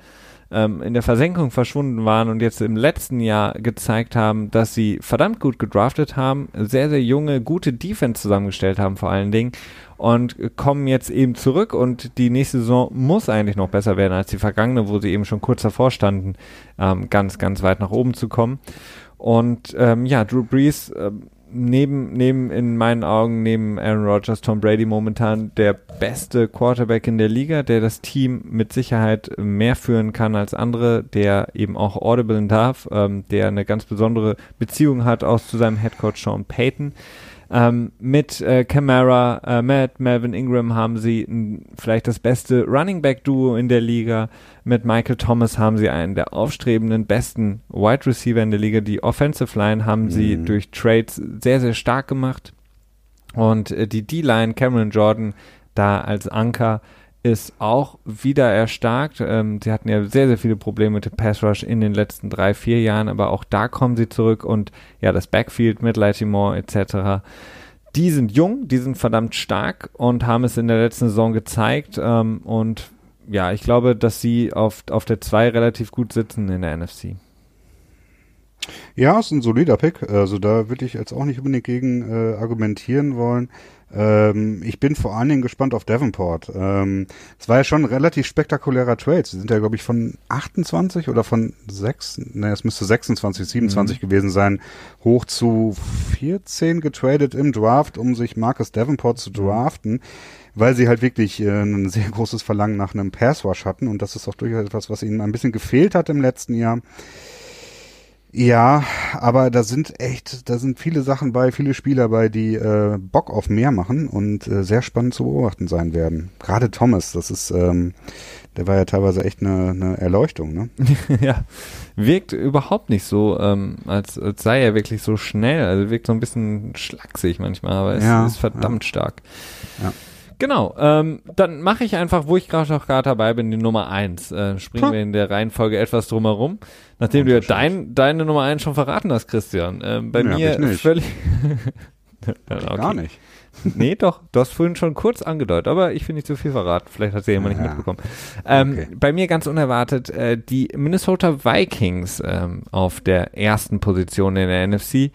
ähm, in der Versenkung verschwunden waren und jetzt im letzten Jahr gezeigt haben, dass sie verdammt gut gedraftet haben, sehr, sehr junge, gute Defense zusammengestellt haben vor allen Dingen und kommen jetzt eben zurück und die nächste Saison muss eigentlich noch besser werden als die vergangene, wo sie eben schon kurz davor standen, ähm, ganz, ganz weit nach oben zu kommen. Und ähm, ja, Drew Brees ähm, neben, neben in meinen Augen, neben Aaron Rodgers, Tom Brady momentan der beste Quarterback in der Liga, der das Team mit Sicherheit mehr führen kann als andere, der eben auch audiblen darf, ähm, der eine ganz besondere Beziehung hat auch zu seinem Headcoach Sean Payton. Ähm, mit äh, Camara, äh, Matt, Melvin Ingram haben sie n, vielleicht das beste Running Back Duo in der Liga. Mit Michael Thomas haben sie einen der aufstrebenden besten Wide Receiver in der Liga. Die Offensive Line haben mhm. sie durch Trades sehr, sehr stark gemacht. Und äh, die D-Line, Cameron Jordan, da als Anker ist auch wieder erstarkt. Ähm, sie hatten ja sehr, sehr viele Probleme mit dem Pass Rush in den letzten drei, vier Jahren, aber auch da kommen sie zurück und ja, das Backfield mit Latimore etc. Die sind jung, die sind verdammt stark und haben es in der letzten Saison gezeigt ähm, und ja, ich glaube, dass sie auf, auf der 2 relativ gut sitzen in der NFC. Ja, ist ein solider Pick. Also da würde ich jetzt auch nicht unbedingt gegen äh, argumentieren wollen. Ähm, ich bin vor allen Dingen gespannt auf Davenport. Ähm, es war ja schon ein relativ spektakulärer Trade. Sie sind ja, glaube ich, von 28 oder von 6, ne, es müsste 26, 27 mhm. gewesen sein, hoch zu 14 getradet im Draft, um sich Marcus Davenport zu draften, weil sie halt wirklich äh, ein sehr großes Verlangen nach einem Passwash hatten und das ist auch durchaus etwas, was ihnen ein bisschen gefehlt hat im letzten Jahr. Ja, aber da sind echt, da sind viele Sachen bei, viele Spieler bei, die äh, Bock auf mehr machen und äh, sehr spannend zu beobachten sein werden. Gerade Thomas, das ist, ähm, der war ja teilweise echt eine, eine Erleuchtung, ne? (laughs) ja, wirkt überhaupt nicht so, ähm, als, als sei er wirklich so schnell. Also wirkt so ein bisschen schlaksig manchmal, aber es ja, ist verdammt ja. stark. Ja. Genau, ähm, dann mache ich einfach, wo ich gerade noch gerade dabei bin, die Nummer eins. Äh, springen hm. wir in der Reihenfolge etwas drumherum. Nachdem du ja dein, deine Nummer eins schon verraten hast, Christian. Ähm, bei ja, mir völlig. (laughs) okay. Gar nicht. nee, doch, du hast vorhin schon kurz angedeutet, aber ich will nicht zu viel verraten. Vielleicht hat sie jemand ja. nicht mitbekommen. Ähm, okay. Bei mir ganz unerwartet äh, die Minnesota Vikings ähm, auf der ersten Position in der NFC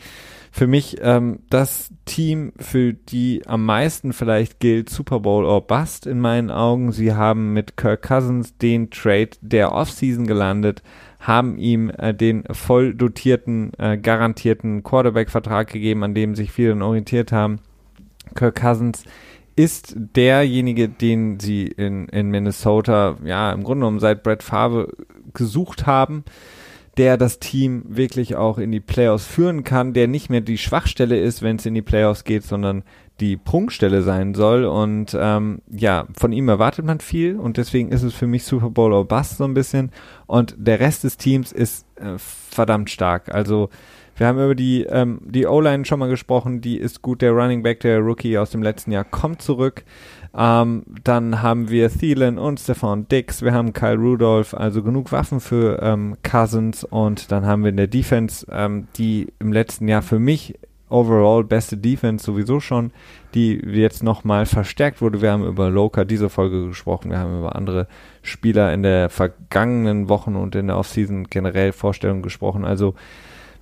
für mich ähm, das Team, für die am meisten vielleicht gilt, Super Bowl or Bust in meinen Augen. Sie haben mit Kirk Cousins den Trade der Offseason gelandet, haben ihm äh, den voll dotierten, äh, garantierten Quarterback-Vertrag gegeben, an dem sich viele orientiert haben. Kirk Cousins ist derjenige, den sie in, in Minnesota, ja, im Grunde genommen seit Brett Favre gesucht haben der das Team wirklich auch in die Playoffs führen kann, der nicht mehr die Schwachstelle ist, wenn es in die Playoffs geht, sondern die Prunkstelle sein soll. Und ähm, ja, von ihm erwartet man viel und deswegen ist es für mich Super Bowl or Bust so ein bisschen. Und der Rest des Teams ist äh, verdammt stark. Also wir haben über die, ähm, die O-Line schon mal gesprochen, die ist gut. Der Running Back, der Rookie aus dem letzten Jahr, kommt zurück. Ähm, dann haben wir Thielen und Stefan Dix. Wir haben Kyle Rudolph, also genug Waffen für ähm, Cousins. Und dann haben wir in der Defense, ähm, die im letzten Jahr für mich overall beste Defense sowieso schon, die jetzt nochmal verstärkt wurde. Wir haben über Loka diese Folge gesprochen. Wir haben über andere Spieler in der vergangenen Wochen und in der Offseason generell Vorstellungen gesprochen. Also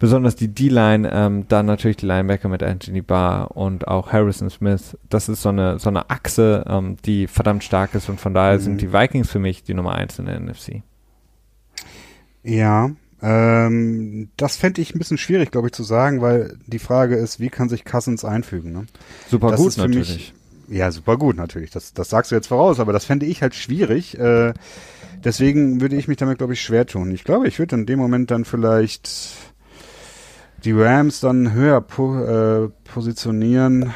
besonders die D-Line, ähm, dann natürlich die Linebacker mit Anthony Barr und auch Harrison Smith. Das ist so eine, so eine Achse, ähm, die verdammt stark ist und von daher mhm. sind die Vikings für mich die Nummer eins in der NFC. Ja, ähm, das fände ich ein bisschen schwierig, glaube ich, zu sagen, weil die Frage ist, wie kann sich Cousins einfügen? Ne? Super das gut natürlich. Mich, ja, super gut natürlich. Das, das sagst du jetzt voraus, aber das fände ich halt schwierig. Äh, deswegen würde ich mich damit, glaube ich, schwer tun. Ich glaube, ich würde in dem Moment dann vielleicht die Rams dann höher po äh, positionieren.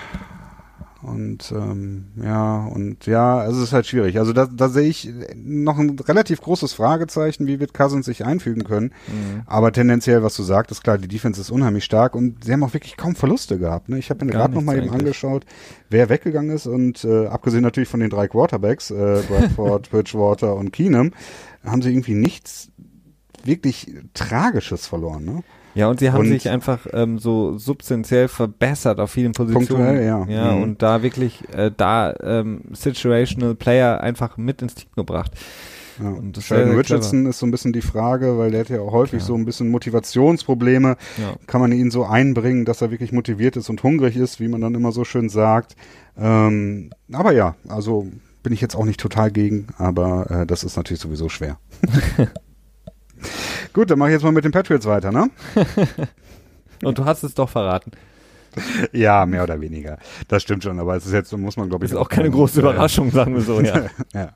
Und ähm, ja, und ja, also es ist halt schwierig. Also da, da sehe ich noch ein relativ großes Fragezeichen, wie wird Cousins sich einfügen können. Mhm. Aber tendenziell, was du sagst, ist klar, die Defense ist unheimlich stark und sie haben auch wirklich kaum Verluste gehabt. Ne? Ich habe mir gerade noch mal eben angeschaut, wer weggegangen ist und äh, abgesehen natürlich von den drei Quarterbacks, äh, (laughs) Bradford, Bridgewater und Keenum, haben sie irgendwie nichts wirklich Tragisches verloren. Ne? Ja, und sie haben und sich einfach ähm, so substanziell verbessert auf vielen Positionen. Punktuell, ja. Ja, mhm. und da wirklich äh, da ähm, Situational Player einfach mit ins Team gebracht. Ja. Und das Sheldon Richardson clever. ist so ein bisschen die Frage, weil der hat ja auch häufig ja. so ein bisschen Motivationsprobleme. Ja. Kann man ihn so einbringen, dass er wirklich motiviert ist und hungrig ist, wie man dann immer so schön sagt. Ähm, aber ja, also bin ich jetzt auch nicht total gegen, aber äh, das ist natürlich sowieso schwer. (laughs) Gut, dann mache ich jetzt mal mit den Patriots weiter, ne? (laughs) Und du hast es doch verraten. Ja, mehr oder weniger. Das stimmt schon, aber es ist jetzt, muss man glaube ich. Das ist auch keine große Überraschung, sagen wir so, ja. (laughs) ja.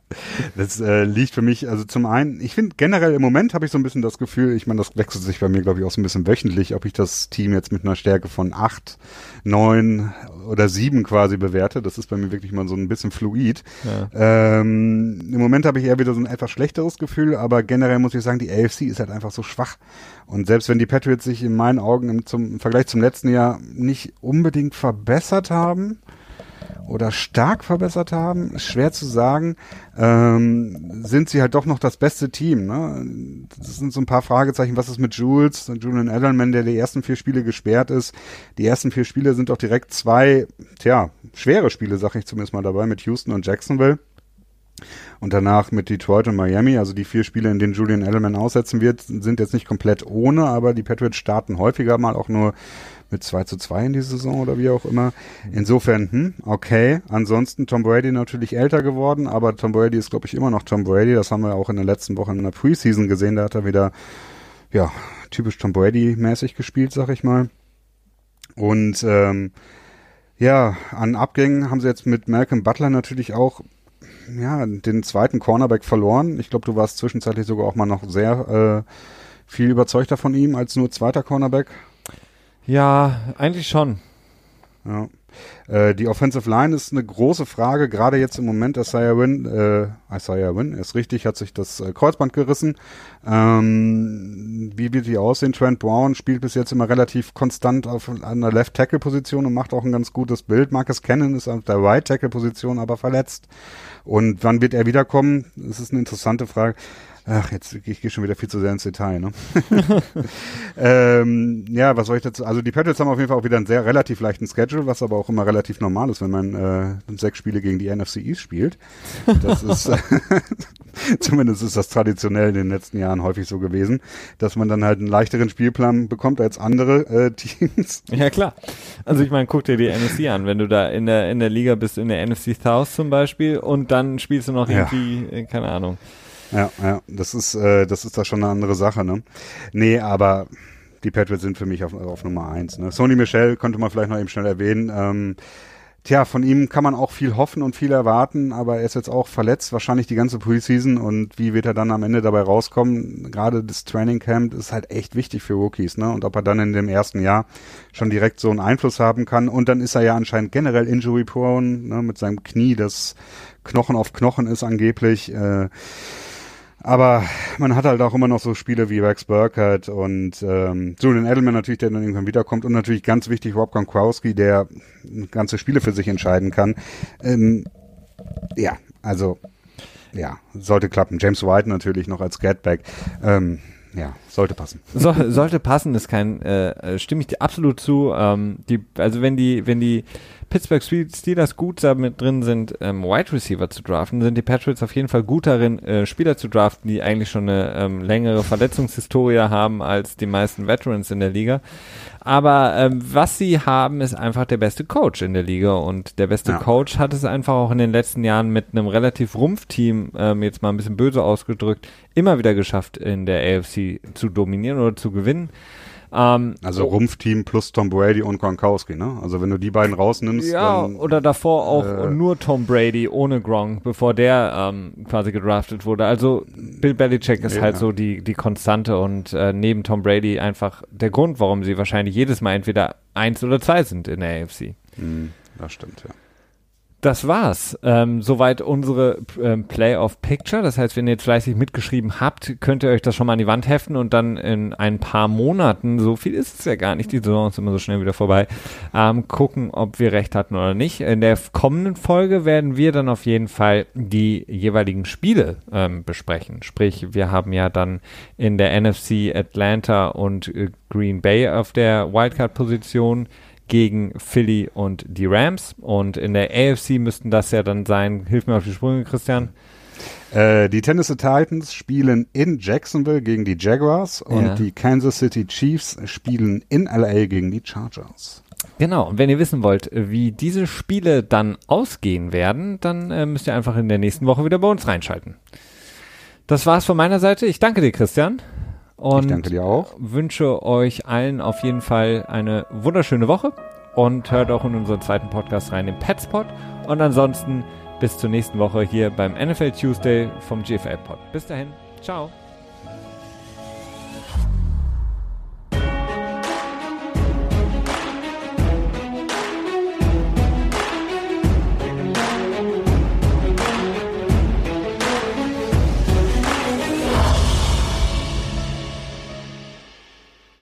Das äh, liegt für mich, also zum einen, ich finde generell im Moment habe ich so ein bisschen das Gefühl, ich meine, das wechselt sich bei mir glaube ich auch so ein bisschen wöchentlich, ob ich das Team jetzt mit einer Stärke von acht, neun oder sieben quasi bewerte. Das ist bei mir wirklich mal so ein bisschen fluid. Ja. Ähm, Im Moment habe ich eher wieder so ein etwas schlechteres Gefühl, aber generell muss ich sagen, die AFC ist halt einfach so schwach. Und selbst wenn die Patriots sich in meinen Augen im, zum, im Vergleich zum letzten Jahr nicht unbedingt verbessert haben, oder stark verbessert haben, schwer zu sagen, ähm, sind sie halt doch noch das beste Team. Ne? Das sind so ein paar Fragezeichen. Was ist mit Jules, Julian Edelman, der die ersten vier Spiele gesperrt ist? Die ersten vier Spiele sind auch direkt zwei, tja, schwere Spiele, sag ich zumindest mal dabei, mit Houston und Jacksonville. Und danach mit Detroit und Miami, also die vier Spiele, in denen Julian Edelman aussetzen wird, sind jetzt nicht komplett ohne, aber die Patriots starten häufiger mal auch nur mit 2 zu 2 in die Saison oder wie auch immer. Insofern, hm, okay. Ansonsten Tom Brady natürlich älter geworden, aber Tom Brady ist, glaube ich, immer noch Tom Brady. Das haben wir auch in der letzten Woche in der Preseason gesehen. Da hat er wieder, ja, typisch Tom Brady-mäßig gespielt, sag ich mal. Und ähm, ja, an Abgängen haben sie jetzt mit Malcolm Butler natürlich auch ja, den zweiten Cornerback verloren. Ich glaube, du warst zwischenzeitlich sogar auch mal noch sehr äh, viel überzeugter von ihm als nur zweiter Cornerback. Ja, eigentlich schon. Ja. Äh, die Offensive Line ist eine große Frage, gerade jetzt im Moment. Isaiah Win, äh, Isaiah Win ist richtig, hat sich das äh, Kreuzband gerissen. Ähm, wie wird die aussehen? Trent Brown spielt bis jetzt immer relativ konstant auf einer Left Tackle Position und macht auch ein ganz gutes Bild. Marcus Cannon ist auf der Right Tackle Position aber verletzt. Und wann wird er wiederkommen? Das ist eine interessante Frage. Ach, jetzt ich gehe schon wieder viel zu sehr ins Detail, ne? (laughs) ähm, ja, was soll ich dazu? Also die Patriots haben auf jeden Fall auch wieder einen sehr relativ leichten Schedule, was aber auch immer relativ normal ist, wenn man äh, sechs Spiele gegen die NFC East spielt. Das ist (laughs) zumindest ist das traditionell in den letzten Jahren häufig so gewesen, dass man dann halt einen leichteren Spielplan bekommt als andere äh, (laughs) Teams. Ja klar. Also ich meine, guck dir die NFC an, wenn du da in der in der Liga bist, in der NFC South zum Beispiel, und dann spielst du noch irgendwie, ja. Äh, keine Ahnung. Ja, ja, das ist, äh, das ist da schon eine andere Sache, ne? Nee, aber die Patriots sind für mich auf, auf Nummer eins. Ne? Sony Michel könnte man vielleicht noch eben schnell erwähnen. Ähm, tja, von ihm kann man auch viel hoffen und viel erwarten, aber er ist jetzt auch verletzt, wahrscheinlich die ganze Preseason und wie wird er dann am Ende dabei rauskommen? Gerade das Training Camp ist halt echt wichtig für Rookies, ne? Und ob er dann in dem ersten Jahr schon direkt so einen Einfluss haben kann und dann ist er ja anscheinend generell injury prone, ne? Mit seinem Knie, das Knochen auf Knochen ist angeblich. Äh, aber man hat halt auch immer noch so Spiele wie Rex Burkhardt und ähm, Julian Edelman natürlich, der dann irgendwann wiederkommt und natürlich ganz wichtig Rob Gronkowski, der ganze Spiele für sich entscheiden kann. Ähm, ja, also ja, sollte klappen. James White natürlich noch als Gatback. Ähm, ja, sollte passen. So, sollte passen, ist kein, äh, stimme ich dir absolut zu. Ähm, die, also wenn die, wenn die Pittsburgh Steelers gut damit drin sind, ähm, Wide Receiver zu draften, sind die Patriots auf jeden Fall gut darin, äh, Spieler zu draften, die eigentlich schon eine ähm, längere Verletzungshistorie haben als die meisten Veterans in der Liga. Aber ähm, was sie haben, ist einfach der beste Coach in der Liga und der beste ja. Coach hat es einfach auch in den letzten Jahren mit einem relativ Rumpfteam, ähm, jetzt mal ein bisschen böse ausgedrückt, immer wieder geschafft, in der AFC zu dominieren oder zu gewinnen. Ähm, also Rumpfteam plus Tom Brady und Gronkowski, ne? Also wenn du die beiden rausnimmst. Ja, dann, oder davor auch äh, nur Tom Brady ohne Gronk, bevor der ähm, quasi gedraftet wurde. Also Bill Belichick ist ja, halt so die, die Konstante und äh, neben Tom Brady einfach der Grund, warum sie wahrscheinlich jedes Mal entweder eins oder zwei sind in der AFC. Hm, das stimmt, ja. Das war's. Ähm, soweit unsere ähm, Playoff Picture. Das heißt, wenn ihr jetzt fleißig mitgeschrieben habt, könnt ihr euch das schon mal an die Wand heften und dann in ein paar Monaten, so viel ist es ja gar nicht, die Saison ist immer so schnell wieder vorbei, ähm, gucken, ob wir recht hatten oder nicht. In der kommenden Folge werden wir dann auf jeden Fall die jeweiligen Spiele ähm, besprechen. Sprich, wir haben ja dann in der NFC Atlanta und äh, Green Bay auf der Wildcard-Position gegen Philly und die Rams. Und in der AFC müssten das ja dann sein, hilf mir auf die Sprünge, Christian. Äh, die Tennessee Titans spielen in Jacksonville gegen die Jaguars und ja. die Kansas City Chiefs spielen in LA gegen die Chargers. Genau, und wenn ihr wissen wollt, wie diese Spiele dann ausgehen werden, dann äh, müsst ihr einfach in der nächsten Woche wieder bei uns reinschalten. Das war's von meiner Seite. Ich danke dir, Christian. Und ich danke dir auch. Wünsche euch allen auf jeden Fall eine wunderschöne Woche und hört auch in unseren zweiten Podcast rein, den Petspot. Und ansonsten bis zur nächsten Woche hier beim NFL Tuesday vom GFL Pod. Bis dahin, ciao.